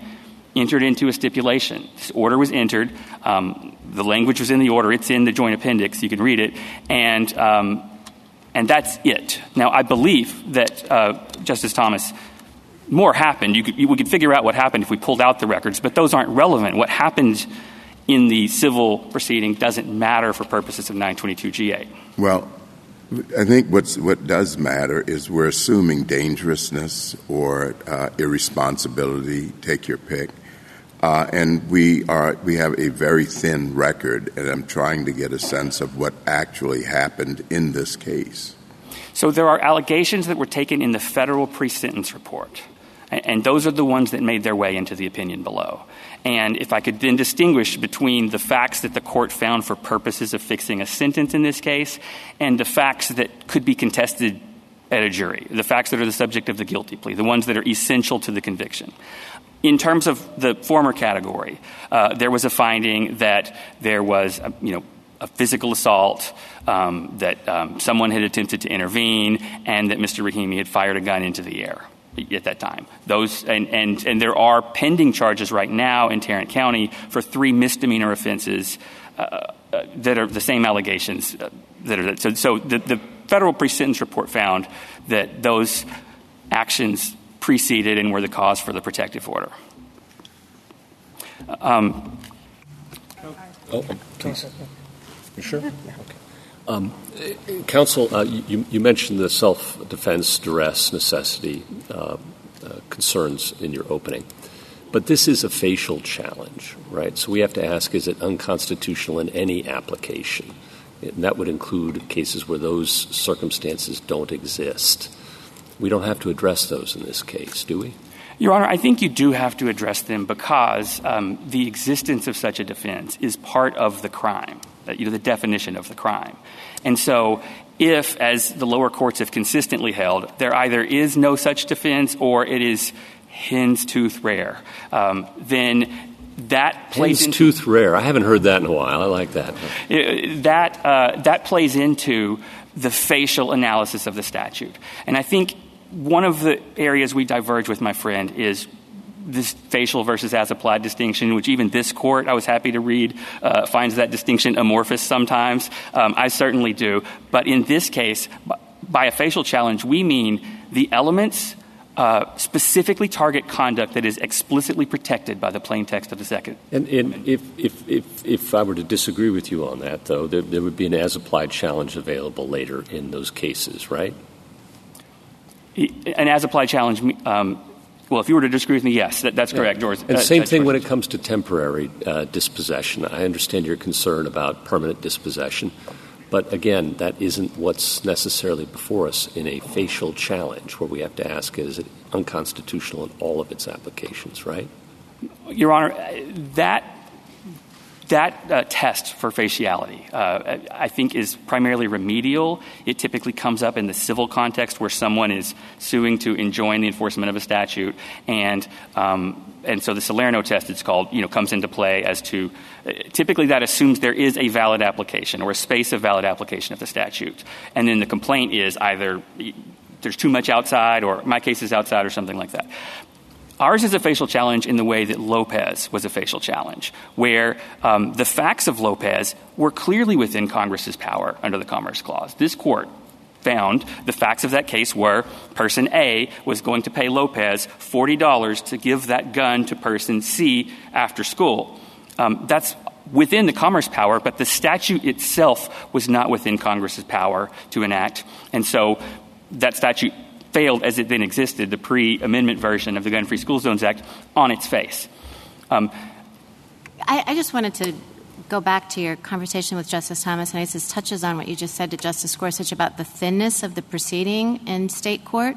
entered into a stipulation. This order was entered. Um, the language was in the order. It's in the joint appendix. You can read it. And, um, and that's it. Now, I believe that, uh, Justice Thomas, more happened. You could, you, we could figure out what happened if we pulled out the records, but those aren't relevant. What happened in the civil proceeding doesn't matter for purposes of 922G8. Well, I think what's, what does matter is we're assuming dangerousness or uh, irresponsibility, take your pick. Uh, and we are we have a very thin record, and I'm trying to get a sense of what actually happened in this case. So there are allegations that were taken in the federal pre-sentence report, and those are the ones that made their way into the opinion below. And if I could then distinguish between the facts that the court found for purposes of fixing a sentence in this case and the facts that could be contested at a jury, the facts that are the subject of the guilty plea, the ones that are essential to the conviction. In terms of the former category, uh, there was a finding that there was, a, you know, a physical assault, um, that um, someone had attempted to intervene, and that Mr. Rahimi had fired a gun into the air at that time. Those and, and, and there are pending charges right now in Tarrant County for three misdemeanor offenses uh, uh, that are the same allegations uh, that are so, so the, the federal pre-sentence report found that those actions preceded and were the cause for the protective order. Um, oh, please. You sure? Okay. Um, counsel, uh, you, you, mentioned the self defense, duress, necessity uh, uh, concerns in your opening. But this is a facial challenge, right? So we have to ask is it unconstitutional in any application? And that would include cases where those circumstances don't exist. We don't have to address those in this case, do we? Your Honor, I think you do have to address them because um, the existence of such a defense is part of the crime, you know, the definition of the crime. And so if, as the lower courts have consistently held, there either is no such defense or it is hen's tooth rare, um, then that plays hen's into, tooth rare. I haven't heard that in a while. I like that. Uh, that uh, that plays into the facial analysis of the statute, and I think one of the areas we diverge with my friend is this facial versus as applied distinction, which even this court, I was happy to read, uh, finds that distinction amorphous sometimes. Um, I certainly do. But in this case, by a facial challenge, we mean the elements uh, specifically target conduct that is explicitly protected by the plain text of the second. And, and if, if, if, if, I were to disagree with you on that, though, there, there would be an as applied challenge available later in those cases, right? An as applied challenge, um, well, if you were to disagree with me, yes, that, that's correct, George. And uh, same thing when it comes to temporary uh, dispossession. I understand your concern about permanent dispossession. But again, that isn't what's necessarily before us in a facial challenge where we have to ask is it unconstitutional in all of its applications, right? Your Honor, that that uh, test for faciality, uh, I think, is primarily remedial. It typically comes up in the civil context where someone is suing to enjoin the enforcement of a statute, and um, and so the Salerno test, it's called, you know, comes into play as to uh, typically that assumes there is a valid application or a space of valid application of the statute, and then the complaint is either there's too much outside or my case is outside or something like that. Ours is a facial challenge in the way that Lopez was a facial challenge, where um, the facts of Lopez were clearly within Congress's power under the Commerce Clause. This court found the facts of that case were person A was going to pay Lopez $40 to give that gun to person C after school. Um, that's within the commerce power, but the statute itself was not within Congress's power to enact. And so that statute failed as it then existed, the pre amendment version of the Gun Free School Zones Act, on its face. Um, I, I, just wanted to go back to your conversation with Justice Thomas, and I this touches on what you just said to Justice Gorsuch about the thinness of the proceeding in state court.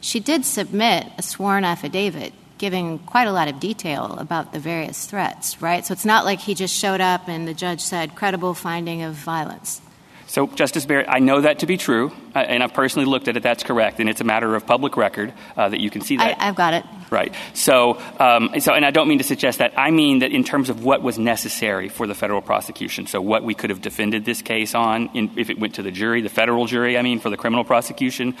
She did submit a sworn affidavit giving quite a lot of detail about the various threats, right? So it's not like he just showed up and the judge said credible finding of violence. So, Justice Barrett, I know that to be true, uh, and I've personally looked at it. That's correct, and it's a matter of public record uh, that you can see that. I, have got it. Right. So, um, so, and I don't mean to suggest that. I mean that in terms of what was necessary for the federal prosecution. So, what we could have defended this case on, in, if it went to the jury, the federal jury. I mean, for the criminal prosecution.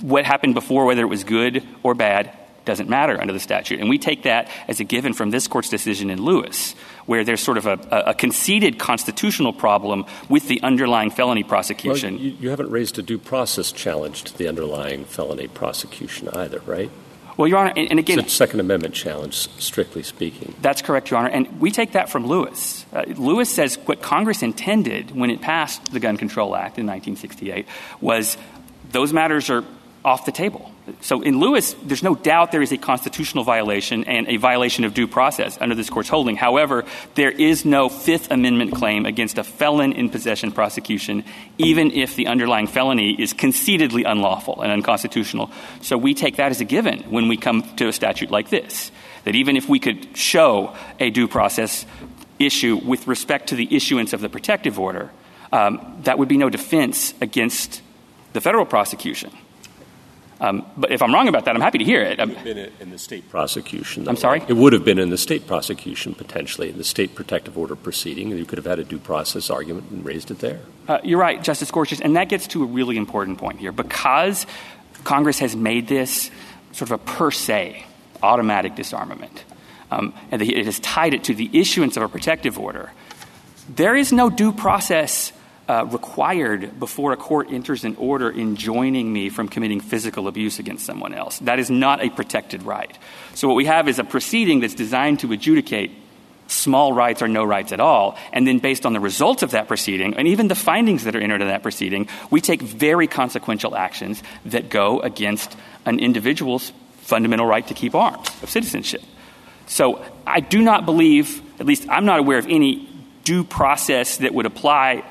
What happened before, whether it was good or bad, doesn't matter under the statute. And we take that as a given from this court's decision in Lewis, where there's sort of a, a conceded constitutional problem with the underlying felony prosecution. Well, you, you haven't raised a due process challenge to the underlying felony prosecution either, right? Well, Your Honor, and, and again, it's a Second Amendment challenge, strictly speaking. That's correct, Your Honor, and we take that from Lewis. Uh, Lewis says what Congress intended when it passed the Gun Control Act in 1968 was those matters are off the table. So in Lewis, there's no doubt there is a constitutional violation and a violation of due process under this court's holding. However, there is no Fifth Amendment claim against a felon in possession prosecution, even if the underlying felony is concededly unlawful and unconstitutional. So we take that as a given when we come to a statute like this, that even if we could show a due process issue with respect to the issuance of the protective order, um, that would be no defense against the federal prosecution. Um, but if I'm wrong about that, I'm happy to hear it. It would have been in the state prosecution. I'm sorry? It would have been in the state prosecution, potentially, in the state protective order proceeding. You could have had a due process argument and raised it there. Uh, you're right, Justice Gorsuch. And that gets to a really important point here. Because Congress has made this sort of a per se automatic disarmament, um, and it has tied it to the issuance of a protective order, there is no due process Uh, required before a court enters an order enjoining me from committing physical abuse against someone else. That is not a protected right. So what we have is a proceeding that's designed to adjudicate small rights or no rights at all. And then based on the results of that proceeding and even the findings that are entered in that proceeding, we take very consequential actions that go against an individual's fundamental right to keep arms of citizenship. So I do not believe, at least I'm not aware of any due process that would apply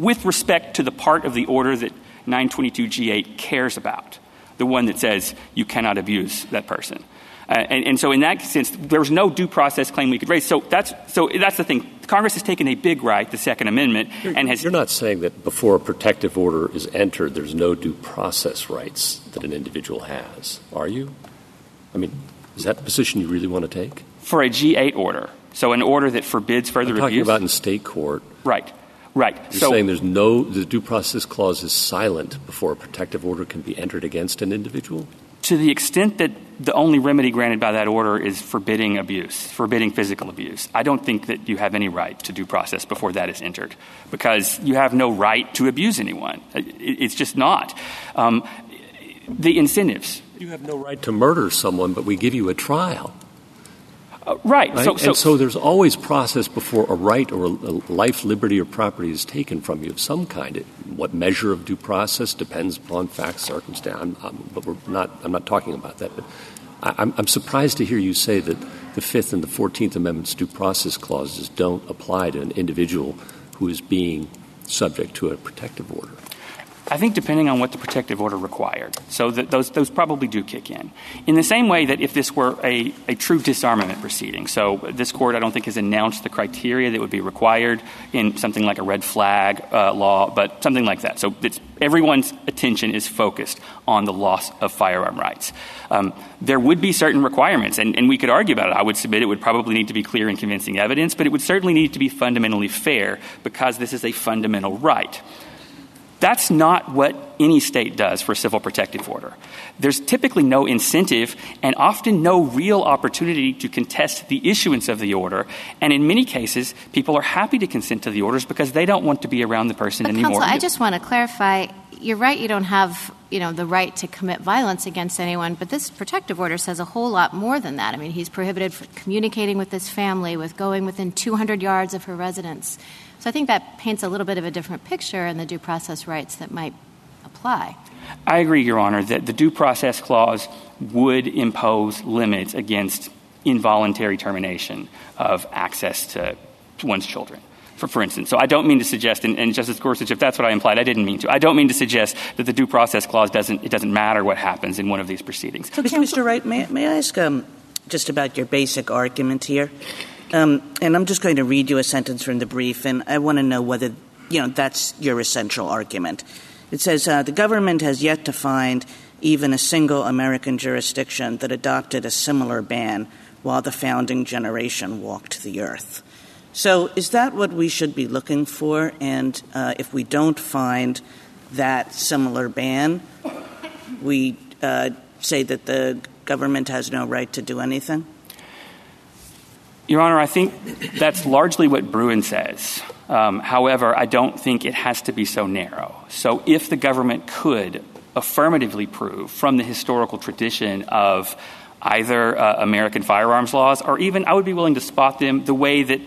with respect to the part of the order that 922G8 cares about, the one that says you cannot abuse that person. Uh, and, and, so in that sense, there was no due process claim we could raise. So that's, so that's the thing. Congress has taken a big right, the Second Amendment, you're, and has... You're not saying that before a protective order is entered, there's no due process rights that an individual has, are you? I mean, is that the position you really want to take? For a G8 order, so an order that forbids further I'm talking abuse? about in state court. Right. Right. You're so, saying there's no the due process clause is silent before a protective order can be entered against an individual? To the extent that the only remedy granted by that order is forbidding abuse, forbidding physical abuse, I don't think that you have any right to due process before that is entered because you have no right to abuse anyone. It's just not. Um, the incentives. You have no right to murder someone, but we give you a trial. Uh, right. right? So, so, and so there's always process before a right or a, a life, liberty, or property is taken from you of some kind. It, what measure of due process depends upon facts, circumstance. I'm, I'm, but we're not. I'm not talking about that. But I, I'm, I'm surprised to hear you say that the Fifth and the Fourteenth Amendments due process clauses don't apply to an individual who is being subject to a protective order. I think depending on what the protective order required. So those, those probably do kick in. In the same way that if this were a, a true disarmament proceeding, so this court I don't think has announced the criteria that would be required in something like a red flag uh, law, but something like that. So everyone's attention is focused on the loss of firearm rights. Um, there would be certain requirements, and, and we could argue about it. I would submit it would probably need to be clear and convincing evidence, but it would certainly need to be fundamentally fair because this is a fundamental right. That's not what any state does for a civil protective order. There's typically no incentive and often no real opportunity to contest the issuance of the order. And in many cases, people are happy to consent to the orders because they don't want to be around the person but anymore. Counsel, I just want to clarify. You're right. You don't have, you know, the right to commit violence against anyone. But this protective order says a whole lot more than that. I mean, he's prohibited from communicating with his family, with going within 200 yards of her residence. So I think that paints a little bit of a different picture in the due process rights that might apply. I agree, Your Honor, that the due process clause would impose limits against involuntary termination of access to, to one's children. For, for, instance. So I don't mean to suggest, and, and, Justice Gorsuch, if that's what I implied, I didn't mean to. I don't mean to suggest that the due process clause doesn't, it doesn't matter what happens in one of these proceedings. So, Mr. Wright, may, may I ask um, just about your basic argument here? Um, and I'm just going to read you a sentence from the brief, and I want to know whether, you know, that's your essential argument. It says, uh, the government has yet to find even a single American jurisdiction that adopted a similar ban while the founding generation walked the earth. So is that what we should be looking for? And uh, if we don't find that similar ban, we uh, say that the government has no right to do anything? Your Honor, I think that's largely what Bruen says. Um, however, I don't think it has to be so narrow. So if the government could affirmatively prove from the historical tradition of either uh, American firearms laws or even, I would be willing to spot them the way that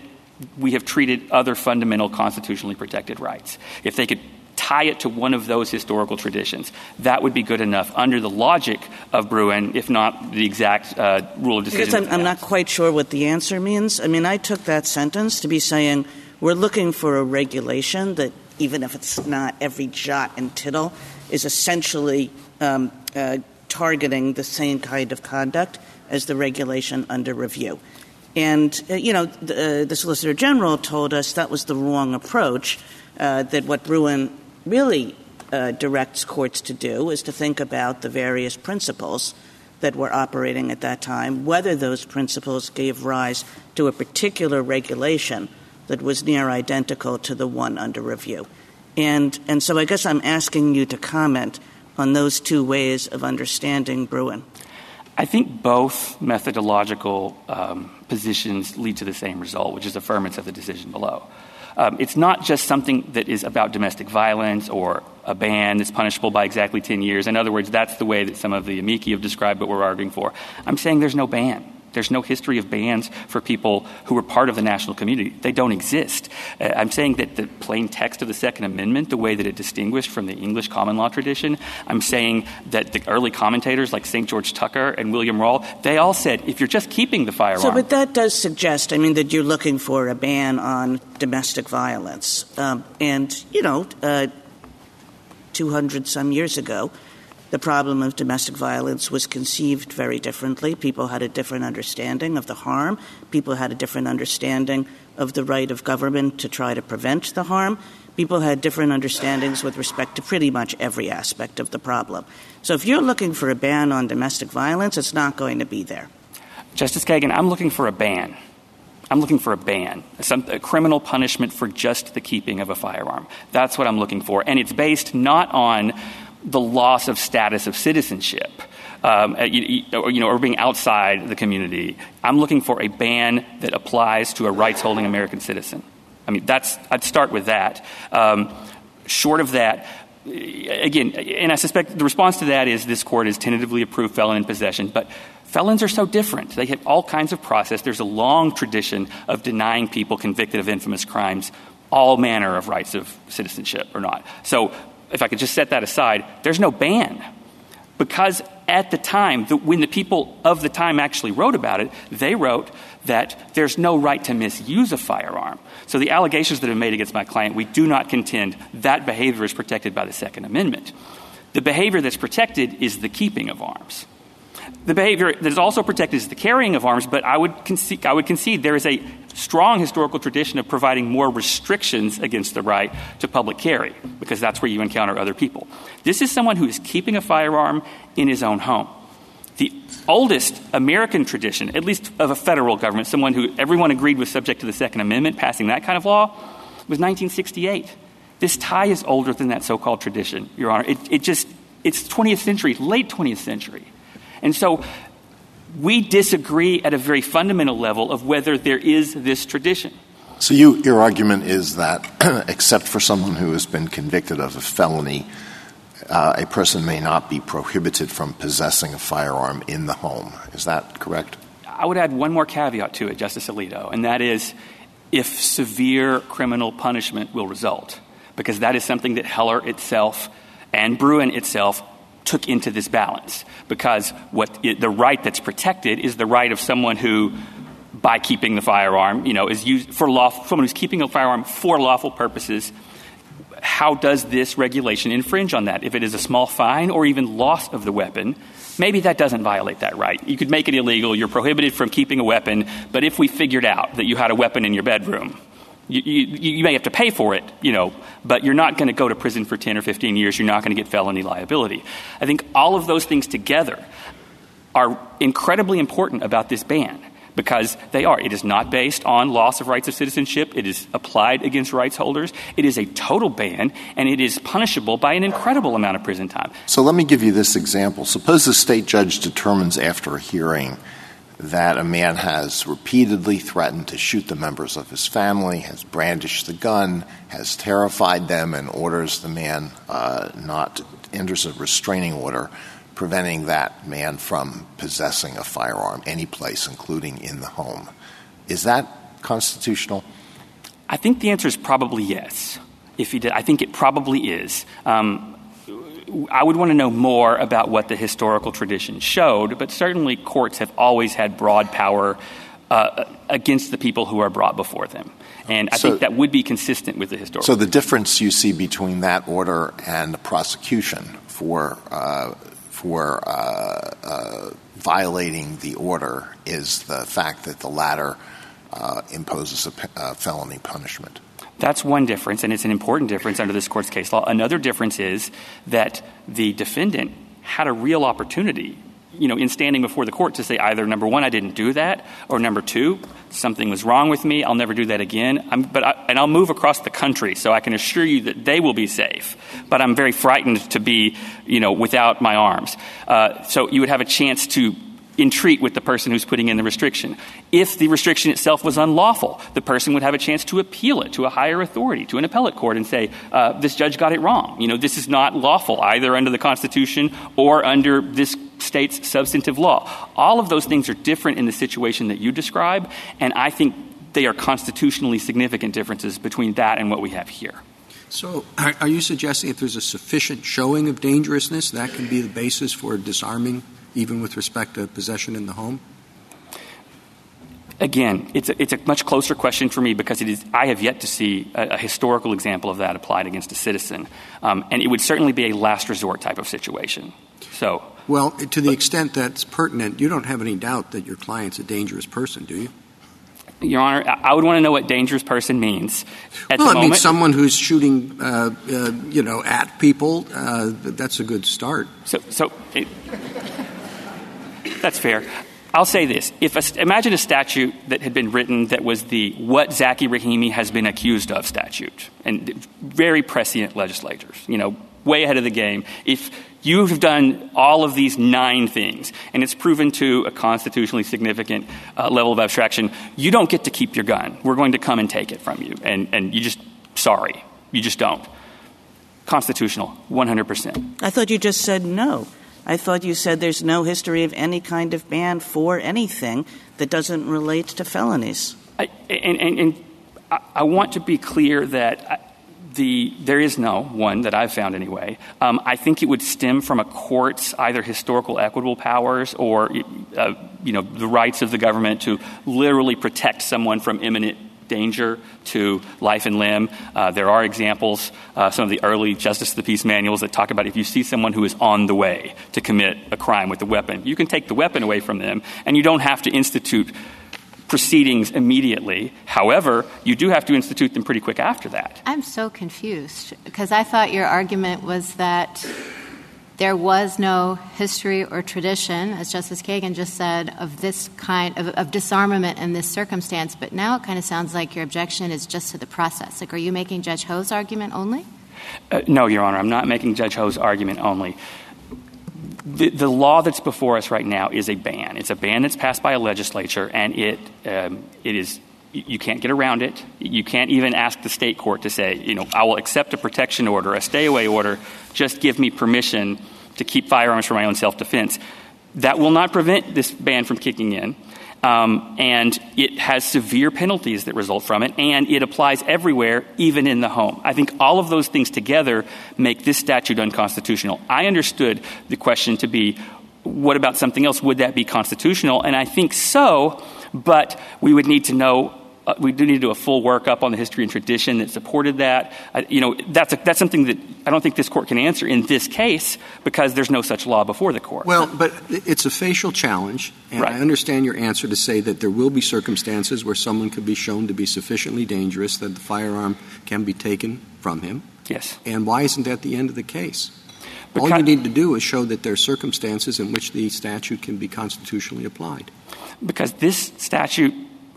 we have treated other fundamental constitutionally protected rights. If they could tie it to one of those historical traditions. That would be good enough under the logic of Bruen, if not the exact uh, rule of decision. I'm, I'm not quite sure what the answer means. I mean, I took that sentence to be saying we're looking for a regulation that, even if it's not every jot and tittle, is essentially um, uh, targeting the same kind of conduct as the regulation under review. And, uh, you know, the, uh, the, Solicitor General told us that was the wrong approach, uh, that what Bruen really uh, directs courts to do is to think about the various principles that were operating at that time, whether those principles gave rise to a particular regulation that was near identical to the one under review. And, and so I guess I'm asking you to comment on those two ways of understanding Bruen. I think both methodological um, positions lead to the same result, which is affirmance of the decision below. Um, it's not just something that is about domestic violence or a ban that's punishable by exactly 10 years. In other words, that's the way that some of the amici have described what we're arguing for. I'm saying there's no ban. There's no history of bans for people who were part of the national community. They don't exist. Uh, I'm saying that the plain text of the Second Amendment, the way that it distinguished from the English common law tradition, I'm saying that the early commentators like St. George Tucker and William Rawle, they all said if you're just keeping the firearm. So, but that does suggest, I mean, that you're looking for a ban on domestic violence. Um, and, you know, uh, 200 some years ago, the problem of domestic violence was conceived very differently. People had a different understanding of the harm. People had a different understanding of the right of government to try to prevent the harm. People had different understandings with respect to pretty much every aspect of the problem. So if you're looking for a ban on domestic violence, it's not going to be there. Justice Kagan, I'm looking for a ban. I'm looking for a ban, some, a criminal punishment for just the keeping of a firearm. That's what I'm looking for. And it's based not on the loss of status of citizenship. Um, you, you know, or being outside the community. I'm looking for a ban that applies to a rights-holding American citizen. I mean, that's I'd start with that. Um, short of that, again, and I suspect the response to that is this court has tentatively approved felon in possession, but felons are so different. They have all kinds of process. There's a long tradition of denying people convicted of infamous crimes all manner of rights of citizenship or not. So if I could just set that aside, there's no ban. Because at the time, the, when the people of the time actually wrote about it, they wrote that there's no right to misuse a firearm. So the allegations that are made against my client, we do not contend that behavior is protected by the Second Amendment. The behavior that's protected is the keeping of arms. The behavior that is also protected is the carrying of arms, but I would, I would concede there is a strong historical tradition of providing more restrictions against the right to public carry, because that's where you encounter other people. This is someone who is keeping a firearm in his own home. The oldest American tradition, at least of a federal government, someone who everyone agreed was subject to the Second Amendment, passing that kind of law, was 1968. This tie is older than that so called tradition, Your Honor. It, it just, it's 20th century, late 20th century. And so we disagree at a very fundamental level of whether there is this tradition. So you, your argument is that, except for someone who has been convicted of a felony, uh, a person may not be prohibited from possessing a firearm in the home. Is that correct? I would add one more caveat to it, Justice Alito, and that is if severe criminal punishment will result, because that is something that Heller itself and Bruen itself took into this balance because what the right that's protected is the right of someone who by keeping the firearm you know is used for lawful someone who's keeping a firearm for lawful purposes how does this regulation infringe on that? If it is a small fine or even loss of the weapon maybe that doesn't violate that right. You could make it illegal you're prohibited from keeping a weapon but if we figured out that you had a weapon in your bedroom you, you, you, may have to pay for it, you know, but you're not going to go to prison for 10 or 15 years. You're not going to get felony liability. I think all of those things together are incredibly important about this ban because they are. It is not based on loss of rights of citizenship. It is applied against rights holders. It is a total ban, and it is punishable by an incredible amount of prison time. So let me give you this example. Suppose the state judge determines after a hearing that a man has repeatedly threatened to shoot the members of his family, has brandished the gun, has terrified them, and orders the man uh, not enters a restraining order preventing that man from possessing a firearm any place, including in the home. Is that constitutional? I think the answer is probably yes. If he did, I think it probably is. Um, I would want to know more about what the historical tradition showed, but certainly courts have always had broad power uh, against the people who are brought before them. And I so, think that would be consistent with the historical. So the difference you see between that order and the prosecution for uh, for uh, uh violating the order is the fact that the latter uh, imposes a felony punishment. That's one difference, and it's an important difference under this court's case law. Another difference is that the defendant had a real opportunity you know, in standing before the court to say either number one, I didn't do that, or number two, something was wrong with me. I'll never do that again. I'm, but I, and I'll move across the country, so I can assure you that they will be safe. But I'm very frightened to be, you know, without my arms. Uh, so you would have a chance to entreat with the person who's putting in the restriction. If the restriction itself was unlawful, the person would have a chance to appeal it to a higher authority, to an appellate court, and say, uh, this judge got it wrong. You know, this is not lawful either under the Constitution or under this state's substantive law. All of those things are different in the situation that you describe, and I think they are constitutionally significant differences between that and what we have here. So, are you suggesting if there's a sufficient showing of dangerousness, that can be the basis for disarming, even with respect to possession in the home? Again, it's a, it's a much closer question for me because it is, I have yet to see a, a historical example of that applied against a citizen. Um, and it would certainly be a last resort type of situation. So, well, to the extent that's pertinent, you don't have any doubt that your client's a dangerous person, do you? Your Honor, I would want to know what dangerous person means. At well, the moment, means someone who's shooting, uh, uh, you know, at people. Uh, that's a good start. So, so it, that's fair. I'll say this: if a, imagine a statute that had been written that was the "what Zackey Rahimi has been accused of" statute, and very prescient legislators, you know, way ahead of the game. If you have done all of these nine things, and it's proven to a constitutionally significant uh, level of abstraction, you don't get to keep your gun. We're going to come and take it from you, and and you just sorry, you just don't. Constitutional, one hundred percent. I thought you just said no. I thought you said there's no history of any kind of ban for anything that doesn't relate to felonies. And, I, want to be clear that the, there is no one that I've found anyway. Um, I think it would stem from a court's either historical equitable powers or uh, you know the rights of the government to literally protect someone from imminent danger to life and limb. Uh, there are examples, uh, some of the early Justice of the Peace manuals that talk about if you see someone who is on the way to commit a crime with a weapon, you can take the weapon away from them, and you don't have to institute proceedings immediately. However, you do have to institute them pretty quick after that. I'm so confused because I thought your argument was that there was no history or tradition, as Justice Kagan just said, of this kind of, of, disarmament in this circumstance. But now it kind of sounds like your objection is just to the process. Like, are you making Judge Ho's argument only? Uh, no, Your Honor, I'm not making Judge Ho's argument only. The, the, law that's before us right now is a ban. It's a ban that's passed by a legislature, and it um, it is you can't get around it. You can't even ask the state court to say, you know, I will accept a protection order, a stay away order, just give me permission to keep firearms for my own self defense. That will not prevent this ban from kicking in. Um, and it has severe penalties that result from it, and it applies everywhere, even in the home. I think all of those things together make this statute unconstitutional. I understood the question to be what about something else? Would that be constitutional? And I think so, but we would need to know uh, we do need to do a full workup on the history and tradition that supported that. Uh, you know, that's, a, that's something that I don't think this court can answer in this case because there's no such law before the court. Well, but it's a facial challenge, and right. I understand your answer to say that there will be circumstances where someone could be shown to be sufficiently dangerous that the firearm can be taken from him. Yes. And why isn't that the end of the case? Because All you need to do is show that there are circumstances in which the statute can be constitutionally applied. Because this statute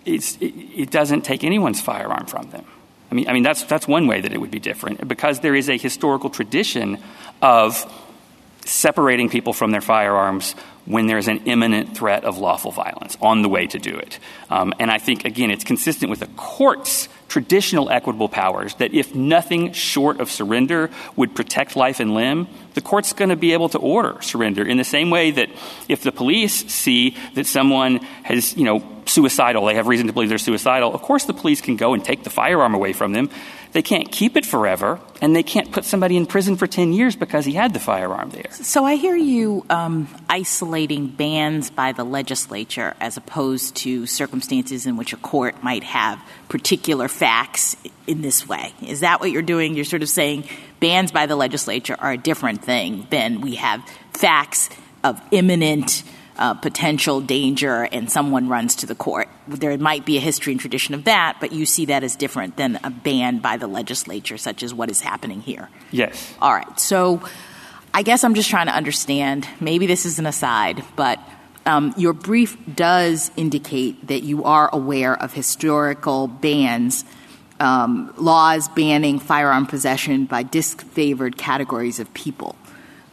it, it doesn't take anyone's firearm from them. I mean, I mean that's, that's one way that it would be different because there is a historical tradition of separating people from their firearms when there's an imminent threat of lawful violence on the way to do it. Um, and I think, again, it's consistent with the court's traditional equitable powers that if nothing short of surrender would protect life and limb, the court's going to be able to order surrender in the same way that if the police see that someone has, you know, suicidal, they have reason to believe they're suicidal, of course the police can go and take the firearm away from them. They can't keep it forever, and they can't put somebody in prison for 10 years because he had the firearm there. So I hear you um, isolating bans by the legislature as opposed to circumstances in which a court might have particular facts in this way. Is that what you're doing? You're sort of saying bans by the legislature are a different thing than we have facts of imminent uh, potential danger and someone runs to the court. There might be a history and tradition of that, but you see that as different than a ban by the legislature, such as what is happening here. Yes. All right. So I guess I'm just trying to understand. Maybe this is an aside, but um, your brief does indicate that you are aware of historical bans, um, laws banning firearm possession by disfavored categories of people.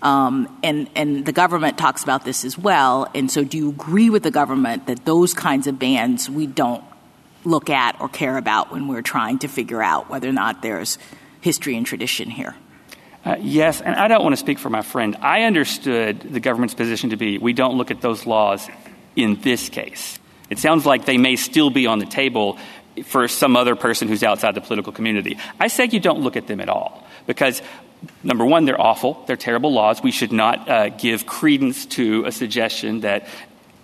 Um, and, the government talks about this as well. And so, do you agree with the government that those kinds of bans we don't look at or care about when we're trying to figure out whether or not there's history and tradition here? Uh, yes, and I don't want to speak for my friend. I understood the government's position to be we don't look at those laws in this case. It sounds like they may still be on the table for some other person who's outside the political community. I say you don't look at them at all because number one, they're awful. They're terrible laws. We should not uh, give credence to a suggestion that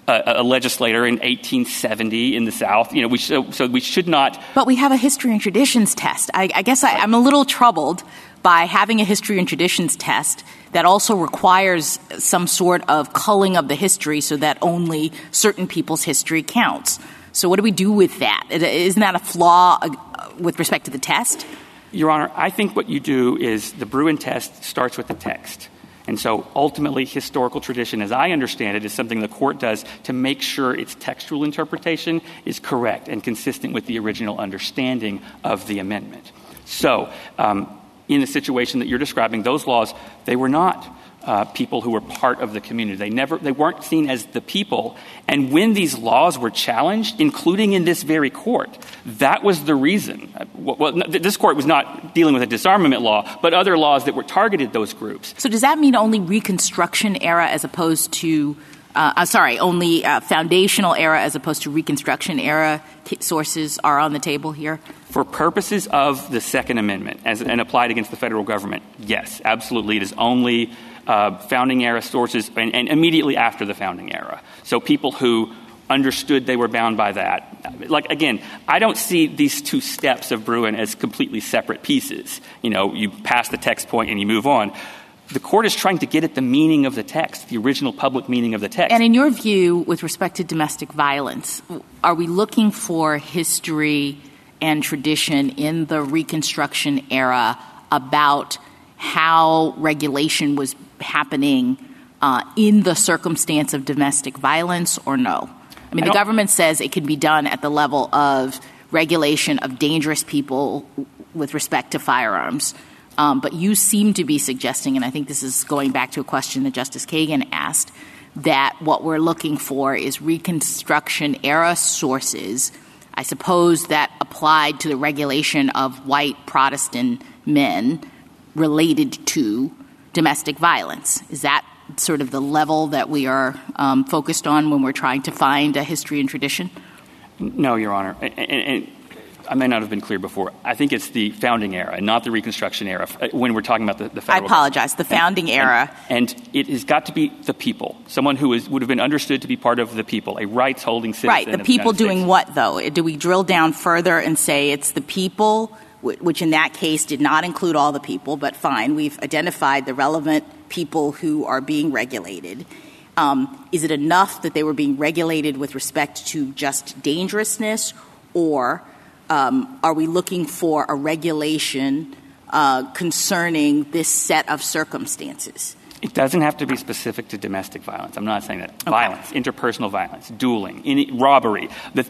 a, a, legislator in 1870 in the South, you know, we sh- so we should not. But we have a history and traditions test. I, I guess I, I'm a little troubled by having a history and traditions test that also requires some sort of culling of the history so that only certain people's history counts. So, what do we do with that? Isn't that a flaw uh, with respect to the test? Your Honor, I think what you do is the Bruen test starts with the text. And so ultimately, historical tradition, as I understand it, is something the court does to make sure its textual interpretation is correct and consistent with the original understanding of the amendment. So, um, in the situation that you're describing, those laws, they were not uh, people who were part of the community. They never, they weren't seen as the people. And when these laws were challenged, including in this very court, that was the reason. Well, this court was not dealing with a disarmament law, but other laws that were targeted those groups. So does that mean only Reconstruction era as opposed to uh, uh, sorry, only uh, foundational era as opposed to Reconstruction era sources are on the table here? For purposes of the Second Amendment as, and applied against the federal government, yes, absolutely. It is only uh, founding era sources and, and immediately after the founding era. So people who understood they were bound by that. Like, again, I don't see these two steps of Bruen as completely separate pieces. You know, you pass the text point and you move on. The court is trying to get at the meaning of the text, the original public meaning of the text. And in your view, with respect to domestic violence, are we looking for history and tradition in the Reconstruction era about how regulation was happening uh, in the circumstance of domestic violence or no? I mean, I the government says it can be done at the level of regulation of dangerous people with respect to firearms. Um, but you seem to be suggesting, and I think this is going back to a question that Justice Kagan asked, that what we're looking for is Reconstruction era sources, I suppose that applied to the regulation of white Protestant men related to domestic violence. Is that sort of the level that we are um, focused on when we're trying to find a history and tradition? No, Your Honor. And, and, I may not have been clear before. I think it's the founding era, and not the Reconstruction era. Uh, when we're talking about the, the federal, I apologize. The founding and, era, and, and, it has got to be the people, someone who is, would have been understood to be part of the people, a rights-holding citizen. Right. The people the doing States. what, though? Do we drill down further and say it's the people which in that case did not include all the people, but fine, we've identified the relevant people who are being regulated. Um, is it enough that they were being regulated with respect to just dangerousness, or um, are we looking for a regulation uh, concerning this set of circumstances? It doesn't have to be specific to domestic violence. I'm not saying that. Okay. Violence, interpersonal violence, dueling, any, robbery. The,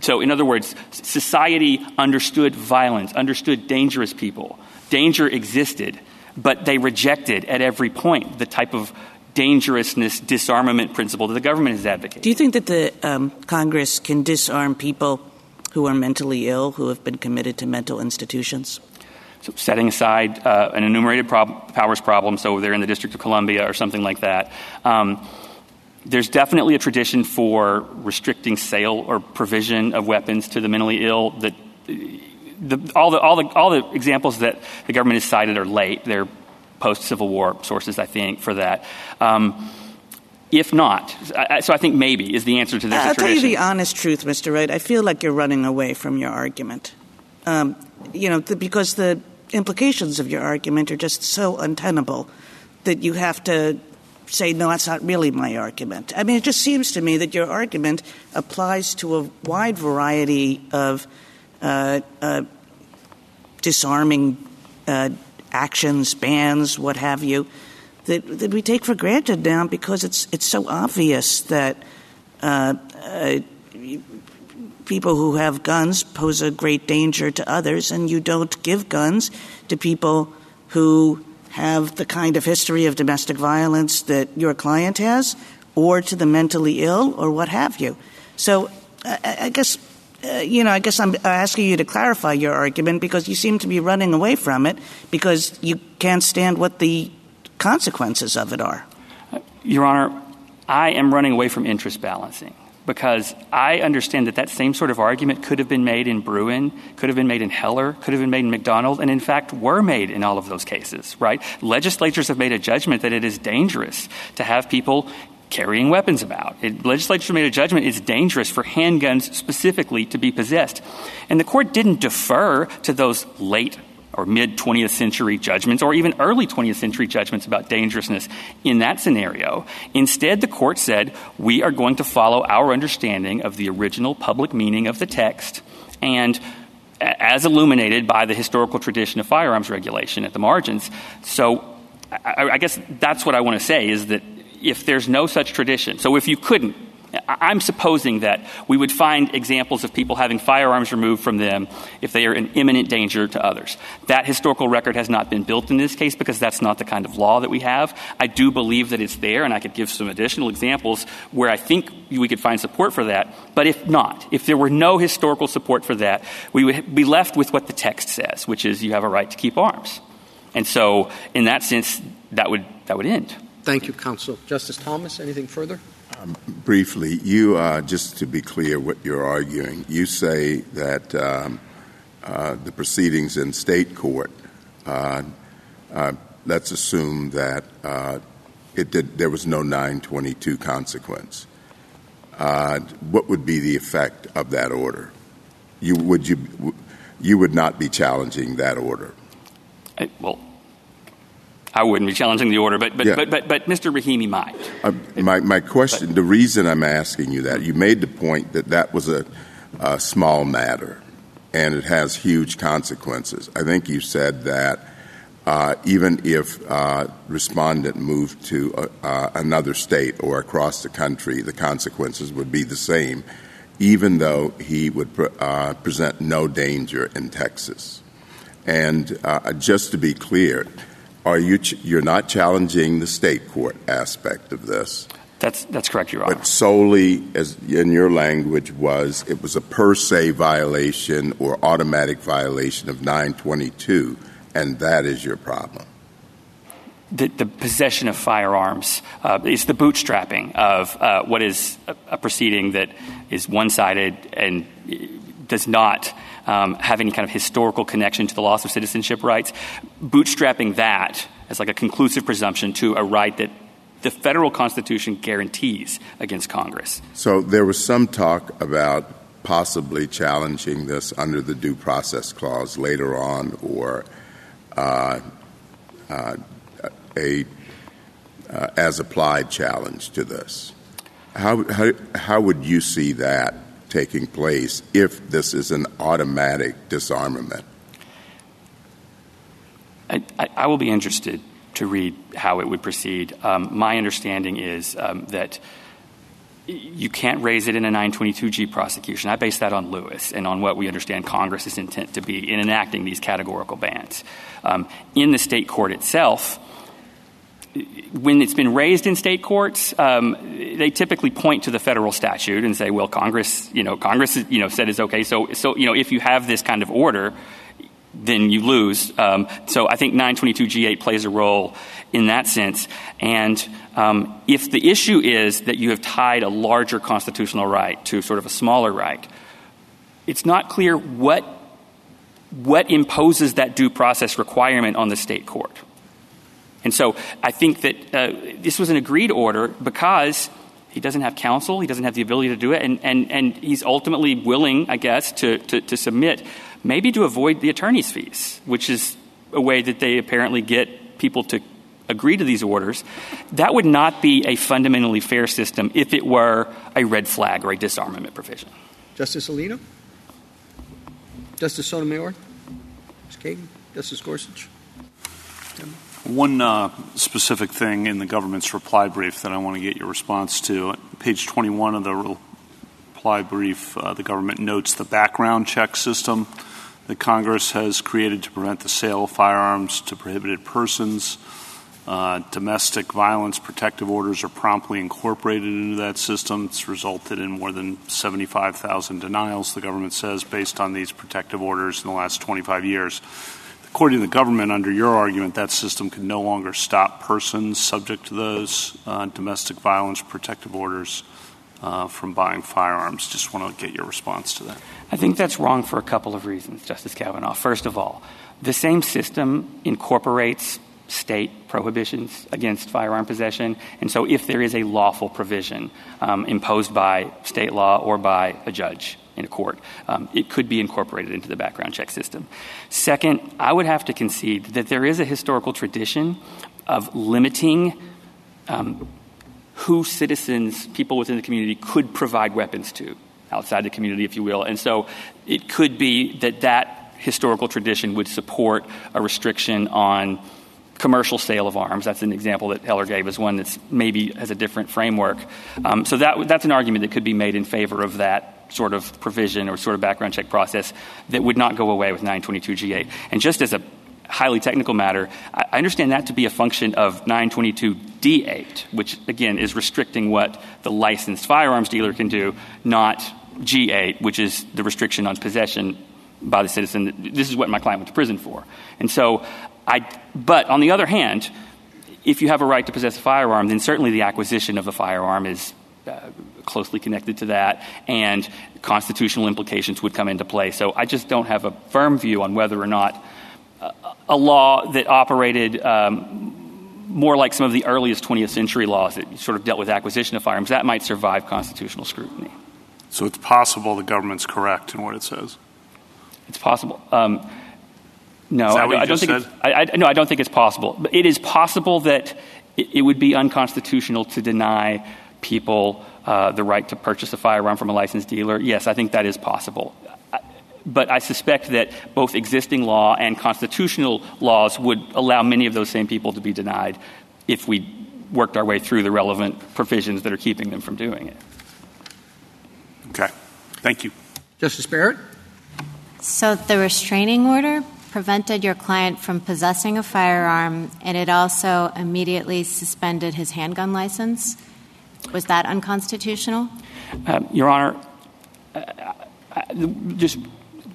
so, in other words, society understood violence, understood dangerous people. Danger existed, but they rejected at every point the type of dangerousness disarmament principle that the government is advocating. Do you think that the um, Congress can disarm people who are mentally ill, who have been committed to mental institutions? So setting aside uh, an enumerated prob- powers problem, so they're in the District of Columbia or something like that. Um, there's definitely a tradition for restricting sale or provision of weapons to the mentally ill. That the, all, the, all, the, all the examples that the government has cited are late. They're post Civil War sources, I think, for that. Um, if not, I, so I think maybe is the answer to this. I'll tell you the honest truth, Mr. Wright. I feel like you're running away from your argument. Um, you know, the, because the implications of your argument are just so untenable that you have to say, no, that's not really my argument. I mean, it just seems to me that your argument applies to a wide variety of uh, uh, disarming uh, actions, bans, what have you, that, that, we take for granted now because it's, it's so obvious that uh, uh, people who have guns pose a great danger to others, and you don't give guns to people who have the kind of history of domestic violence that your client has, or to the mentally ill, or what have you. So I, guess uh, you know, I guess I'm asking you to clarify your argument because you seem to be running away from it because you can't stand what the consequences of it are. Your Honor, I am running away from interest balancing because I understand that that same sort of argument could have been made in Bruen, could have been made in Heller, could have been made in McDonald, and in fact were made in all of those cases, right? Legislatures have made a judgment that it is dangerous to have people carrying weapons about. It, legislature made a judgment it's dangerous for handguns specifically to be possessed. And the court didn't defer to those late or mid 20th century judgments or even early 20th century judgments about dangerousness in that scenario. Instead, the court said, we are going to follow our understanding of the original public meaning of the text and as illuminated by the historical tradition of firearms regulation at the margins. So I, I guess that's what I want to say is that if there's no such tradition, so if you couldn't I'm supposing that we would find examples of people having firearms removed from them if they are in imminent danger to others. That historical record has not been built in this case because that's not the kind of law that we have. I do believe that it's there, and I could give some additional examples where I think we could find support for that. But if not, if there were no historical support for that, we would be left with what the text says, which is you have a right to keep arms. And so, in that sense, that would, that would end. Thank you, counsel. Justice Thomas, anything further? Um, briefly, you uh, just to be clear what you're arguing, you say that um, uh, the proceedings in state court. Uh, uh let's assume that uh, it did, there was no 922 consequence. Uh, what would be the effect of that order? You would you you would not be challenging that order. I, well, I wouldn't be challenging the order, but but, yeah. but, but, but, Mr. Rahimi might. Uh, my, my question, but, the reason I'm asking you that, you made the point that that was a, a, small matter and it has huge consequences. I think you said that uh, even if uh, respondent moved to uh, uh another state or across the country, the consequences would be the same, even though he would pre- uh, present no danger in Texas. And uh, just to be clear, are you ch- you're not challenging the state court aspect of this? That's that's correct, Your Honor. But solely, as in your language, was it was a per se violation or automatic violation of 922, and that is your problem. The, the possession of firearms uh, is the bootstrapping of uh, what is a, a proceeding that is one sided and does not um, have any kind of historical connection to the loss of citizenship rights, bootstrapping that as like a conclusive presumption to a right that the federal constitution guarantees against Congress. So there was some talk about possibly challenging this under the due process clause later on or uh, uh, a uh, as applied challenge to this. How, how, how would you see that taking place if this is an automatic disarmament? I, will be interested to read how it would proceed. Um, my understanding is um, that you can't raise it in a 922G prosecution. I base that on Lewis and on what we understand Congress's intent to be in enacting these categorical bans. Um, in the state court itself, when it's been raised in state courts, um, they typically point to the federal statute and say, "Well, Congress, you know, Congress, you know, said it's okay." So, so you know, if you have this kind of order, then you lose. Um, so, I think 922G8 plays a role in that sense. And um, if the issue is that you have tied a larger constitutional right to sort of a smaller right, it's not clear what what imposes that due process requirement on the state court. And so I think that uh, this was an agreed order because he doesn't have counsel, he doesn't have the ability to do it, and, and, and he's ultimately willing, I guess, to, to, to submit, maybe to avoid the attorney's fees, which is a way that they apparently get people to agree to these orders. That would not be a fundamentally fair system if it were a red flag or a disarmament provision. Justice Alito? Justice Sotomayor? Ms. Kagan? Justice Gorsuch? One uh, specific thing in the government's reply brief that I want to get your response to. Page 21 of the reply brief, uh, the government notes the background check system that Congress has created to prevent the sale of firearms to prohibited persons. Uh, domestic violence protective orders are promptly incorporated into that system. It's resulted in more than 75,000 denials, the government says, based on these protective orders in the last 25 years. According to the government, under your argument, that system can no longer stop persons subject to those uh, domestic violence protective orders uh, from buying firearms. Just want to get your response to that. I think that's wrong for a couple of reasons, Justice Kavanaugh. First of all, the same system incorporates state prohibitions against firearm possession. And so, if there is a lawful provision um, imposed by state law or by a judge in a court, um, it could be incorporated into the background check system. Second, I would have to concede that there is a historical tradition of limiting um, who citizens, people within the community, could provide weapons to outside the community, if you will. And so it could be that that historical tradition would support a restriction on commercial sale of arms. That's an example that Heller gave as one that maybe has a different framework. Um, so that, that's an argument that could be made in favor of that sort of provision or sort of background check process that would not go away with 922G8. And just as a highly technical matter, I understand that to be a function of 922D8, which again is restricting what the licensed firearms dealer can do, not G8, which is the restriction on possession by the citizen. This is what my client went to prison for. And so I, but on the other hand, if you have a right to possess a firearm, then certainly the acquisition of the firearm is uh, closely connected to that, and constitutional implications would come into play. So I just don't have a firm view on whether or not a law that operated um, more like some of the earliest 20th century laws that sort of dealt with acquisition of firearms, that might survive constitutional scrutiny. So it's possible the government's correct in what it says? It's possible. Um, no, I, I, don't think. I, I, no, I don't think it's possible. But it is possible that it, it would be unconstitutional to deny people uh, the right to purchase a firearm from a licensed dealer. Yes, I think that is possible. But I suspect that both existing law and constitutional laws would allow many of those same people to be denied if we worked our way through the relevant provisions that are keeping them from doing it. Okay. Thank you. Justice Barrett? So the restraining order prevented your client from possessing a firearm, and it also immediately suspended his handgun license. Was that unconstitutional? Uh, Your Honor, uh, uh, just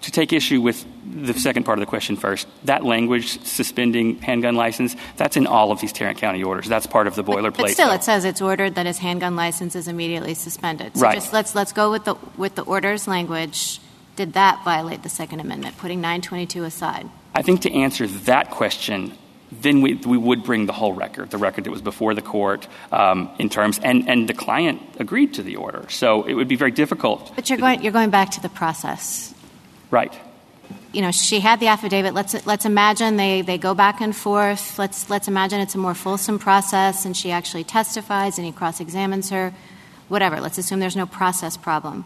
to take issue with the second part of the question first, that language, suspending handgun license, that's in all of these Tarrant County orders. That's part of the boilerplate. But, still, it says it's ordered that his handgun license is immediately suspended. So right. just let's, let's go with the, with the orders language did that violate the Second Amendment, putting 922 aside? I think to answer that question, then we, we would bring the whole record, the record that was before the court um, in terms, and, and the client agreed to the order. So it would be very difficult. But you're going, you're going back to the process. Right. You know, she had the affidavit. Let's, let's imagine they, they go back and forth. Let's, let's imagine it's a more fulsome process and she actually testifies and he cross examines her. Whatever. Let's assume there's no process problem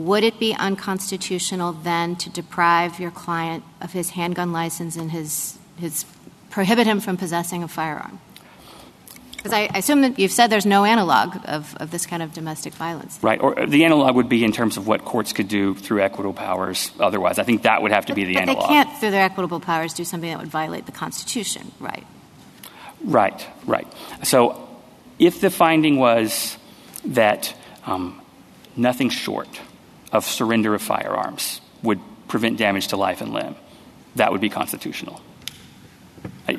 would it be unconstitutional then to deprive your client of his handgun license and his, his prohibit him from possessing a firearm? Because I assume that you've said there's no analog of, of this kind of domestic violence. Right. Or the analog would be in terms of what courts could do through equitable powers otherwise. I think that would have to but, be the but analog. They can't, through their equitable powers, do something that would violate the Constitution, right? Right, right. So if the finding was that um, nothing short of surrender of firearms would prevent damage to life and limb. That would be constitutional.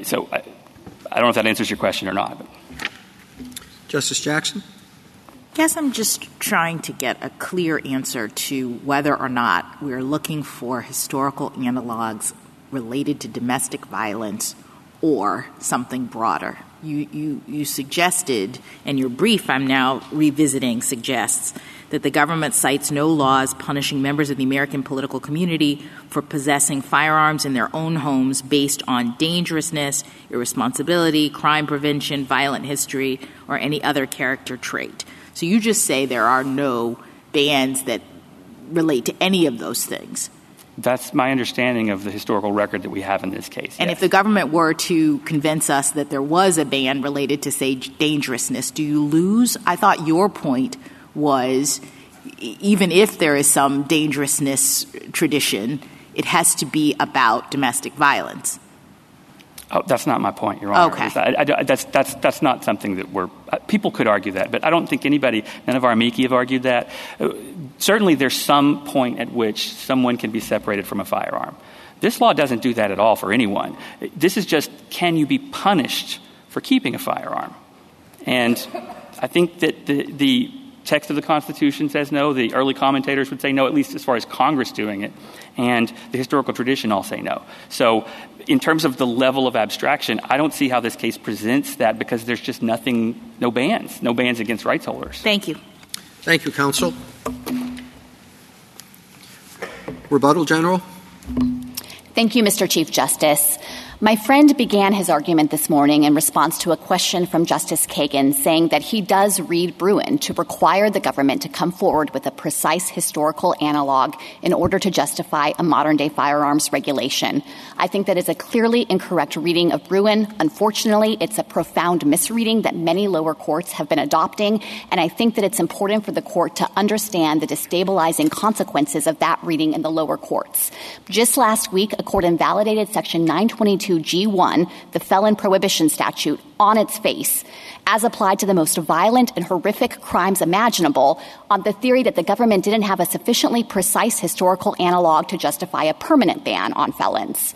So I, I don't know if that answers your question or not. But. Justice Jackson? Guess I'm just trying to get a clear answer to whether or not we're looking for historical analogs related to domestic violence or something broader. You, you, you suggested, and your brief I'm now revisiting suggests that the government cites no laws punishing members of the American political community for possessing firearms in their own homes based on dangerousness, irresponsibility, crime prevention, violent history, or any other character trait. So you just say there are no bans that relate to any of those things. That's my understanding of the historical record that we have in this case. And yes. if the government were to convince us that there was a ban related to, say, dangerousness, do you lose? I thought your point was even if there is some dangerousness tradition, it has to be about domestic violence. Oh, that's not my point, Your Honor. Okay. I, I, that's, that's, that's not something that we're uh, – people could argue that, but I don't think anybody – none of our amici have argued that. Uh, certainly there's some point at which someone can be separated from a firearm. This law doesn't do that at all for anyone. This is just can you be punished for keeping a firearm? And I think that the, the text of the Constitution says no. The early commentators would say no, at least as far as Congress doing it. And the historical tradition all say no. So in terms of the level of abstraction, I don't see how this case presents that because there's just nothing, no bans, no bans against rights holders. Thank you. Thank you, counsel. Rebuttal, General? Thank you, Mr. Chief Justice. My friend began his argument this morning in response to a question from Justice Kagan saying that he does read Bruen to require the government to come forward with a precise historical analog in order to justify a modern day firearms regulation. I think that is a clearly incorrect reading of Bruen. Unfortunately, it's a profound misreading that many lower courts have been adopting, and I think that it's important for the court to understand the destabilizing consequences of that reading in the lower courts. Just last week, a court invalidated Section 922 G1, the felon prohibition statute, on its face as applied to the most violent and horrific crimes imaginable on the theory that the government didn't have a sufficiently precise historical analog to justify a permanent ban on felons.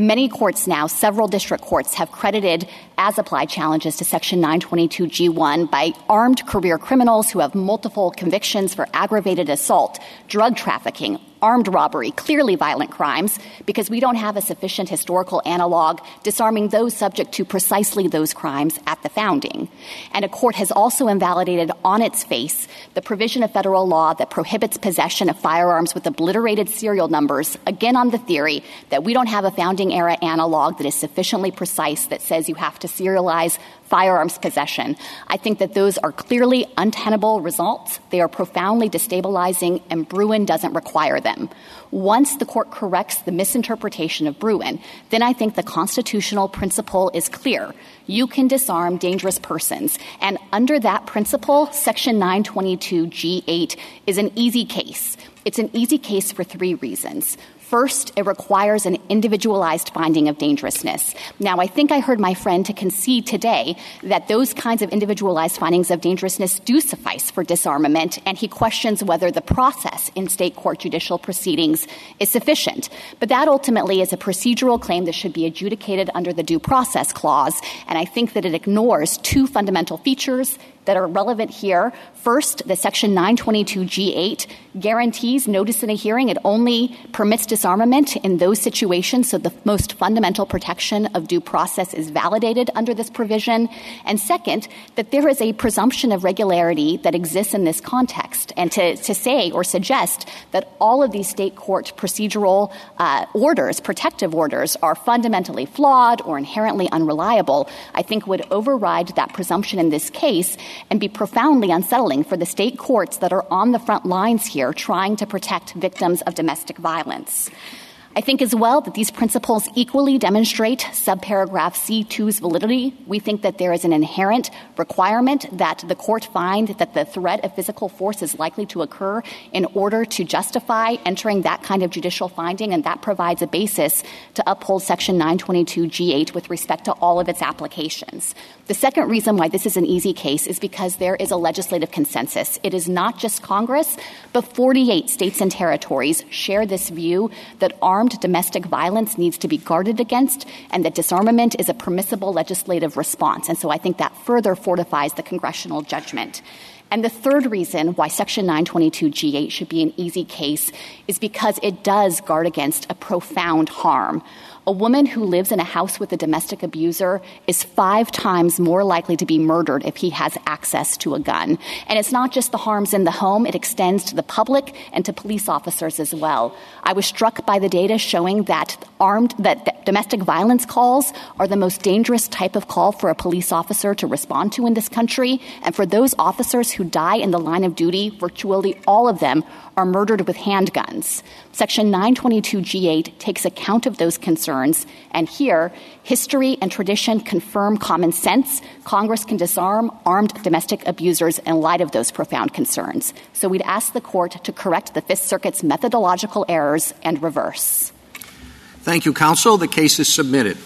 Many courts now, several district courts, have credited as applied challenges to Section 922 G1 by armed career criminals who have multiple convictions for aggravated assault, drug trafficking, armed robbery, clearly violent crimes, because we don't have a sufficient historical analog disarming those subject to precisely those crimes at the founding. And a court has also invalidated on its face the provision of federal law that prohibits possession of firearms with obliterated serial numbers, again on the theory that we don't have a founding era analog that is sufficiently precise that says you have to serialize firearms possession. I think that those are clearly untenable results. They are profoundly destabilizing, and Bruen doesn't require them. Once the court corrects the misinterpretation of Bruen, then I think the constitutional principle is clear. You can disarm dangerous persons. And under that principle, Section 922 G8 is an easy case. It's an easy case for three reasons. First, it requires an individualized finding of dangerousness. Now, I think I heard my friend to concede today that those kinds of individualized findings of dangerousness do suffice for disarmament, and he questions whether the process in state court judicial proceedings is sufficient. But that ultimately is a procedural claim that should be adjudicated under the Due Process Clause, and I think that it ignores two fundamental features that are relevant here. First, the Section 922 G8 guarantees notice in a hearing. It only permits disarmament in those situations, so the most fundamental protection of due process is validated under this provision. And second, that there is a presumption of regularity that exists in this context. And to, to say or suggest that all of these state court procedural uh, orders, protective orders, are fundamentally flawed or inherently unreliable, I think would override that presumption in this case and be profoundly unsettling for the state courts that are on the front lines here trying to protect victims of domestic violence. I think as well that these principles equally demonstrate subparagraph C2's validity. We think that there is an inherent requirement that the court find that the threat of physical force is likely to occur in order to justify entering that kind of judicial finding, and that provides a basis to uphold Section 922 G8 with respect to all of its applications. The second reason why this is an easy case is because there is a legislative consensus. It is not just Congress, but 48 states and territories share this view that armed domestic violence needs to be guarded against and that disarmament is a permissible legislative response. And so I think that further fortifies the congressional judgment. And the third reason why Section 922 G8 should be an easy case is because it does guard against a profound harm. A woman who lives in a house with a domestic abuser is five times more likely to be murdered if he has access to a gun. And it's not just the harms in the home, it extends to the public and to police officers as well. I was struck by the data showing that armed that, domestic violence calls are the most dangerous type of call for a police officer to respond to in this country. And for those officers who die in the line of duty, virtually all of them are murdered with handguns. Section 922 G8 takes account of those concerns, and here, history and tradition confirm common sense. Congress can disarm armed domestic abusers in light of those profound concerns. So we'd ask the court to correct the Fifth Circuit's methodological errors and reverse. Thank you, counsel. The case is submitted.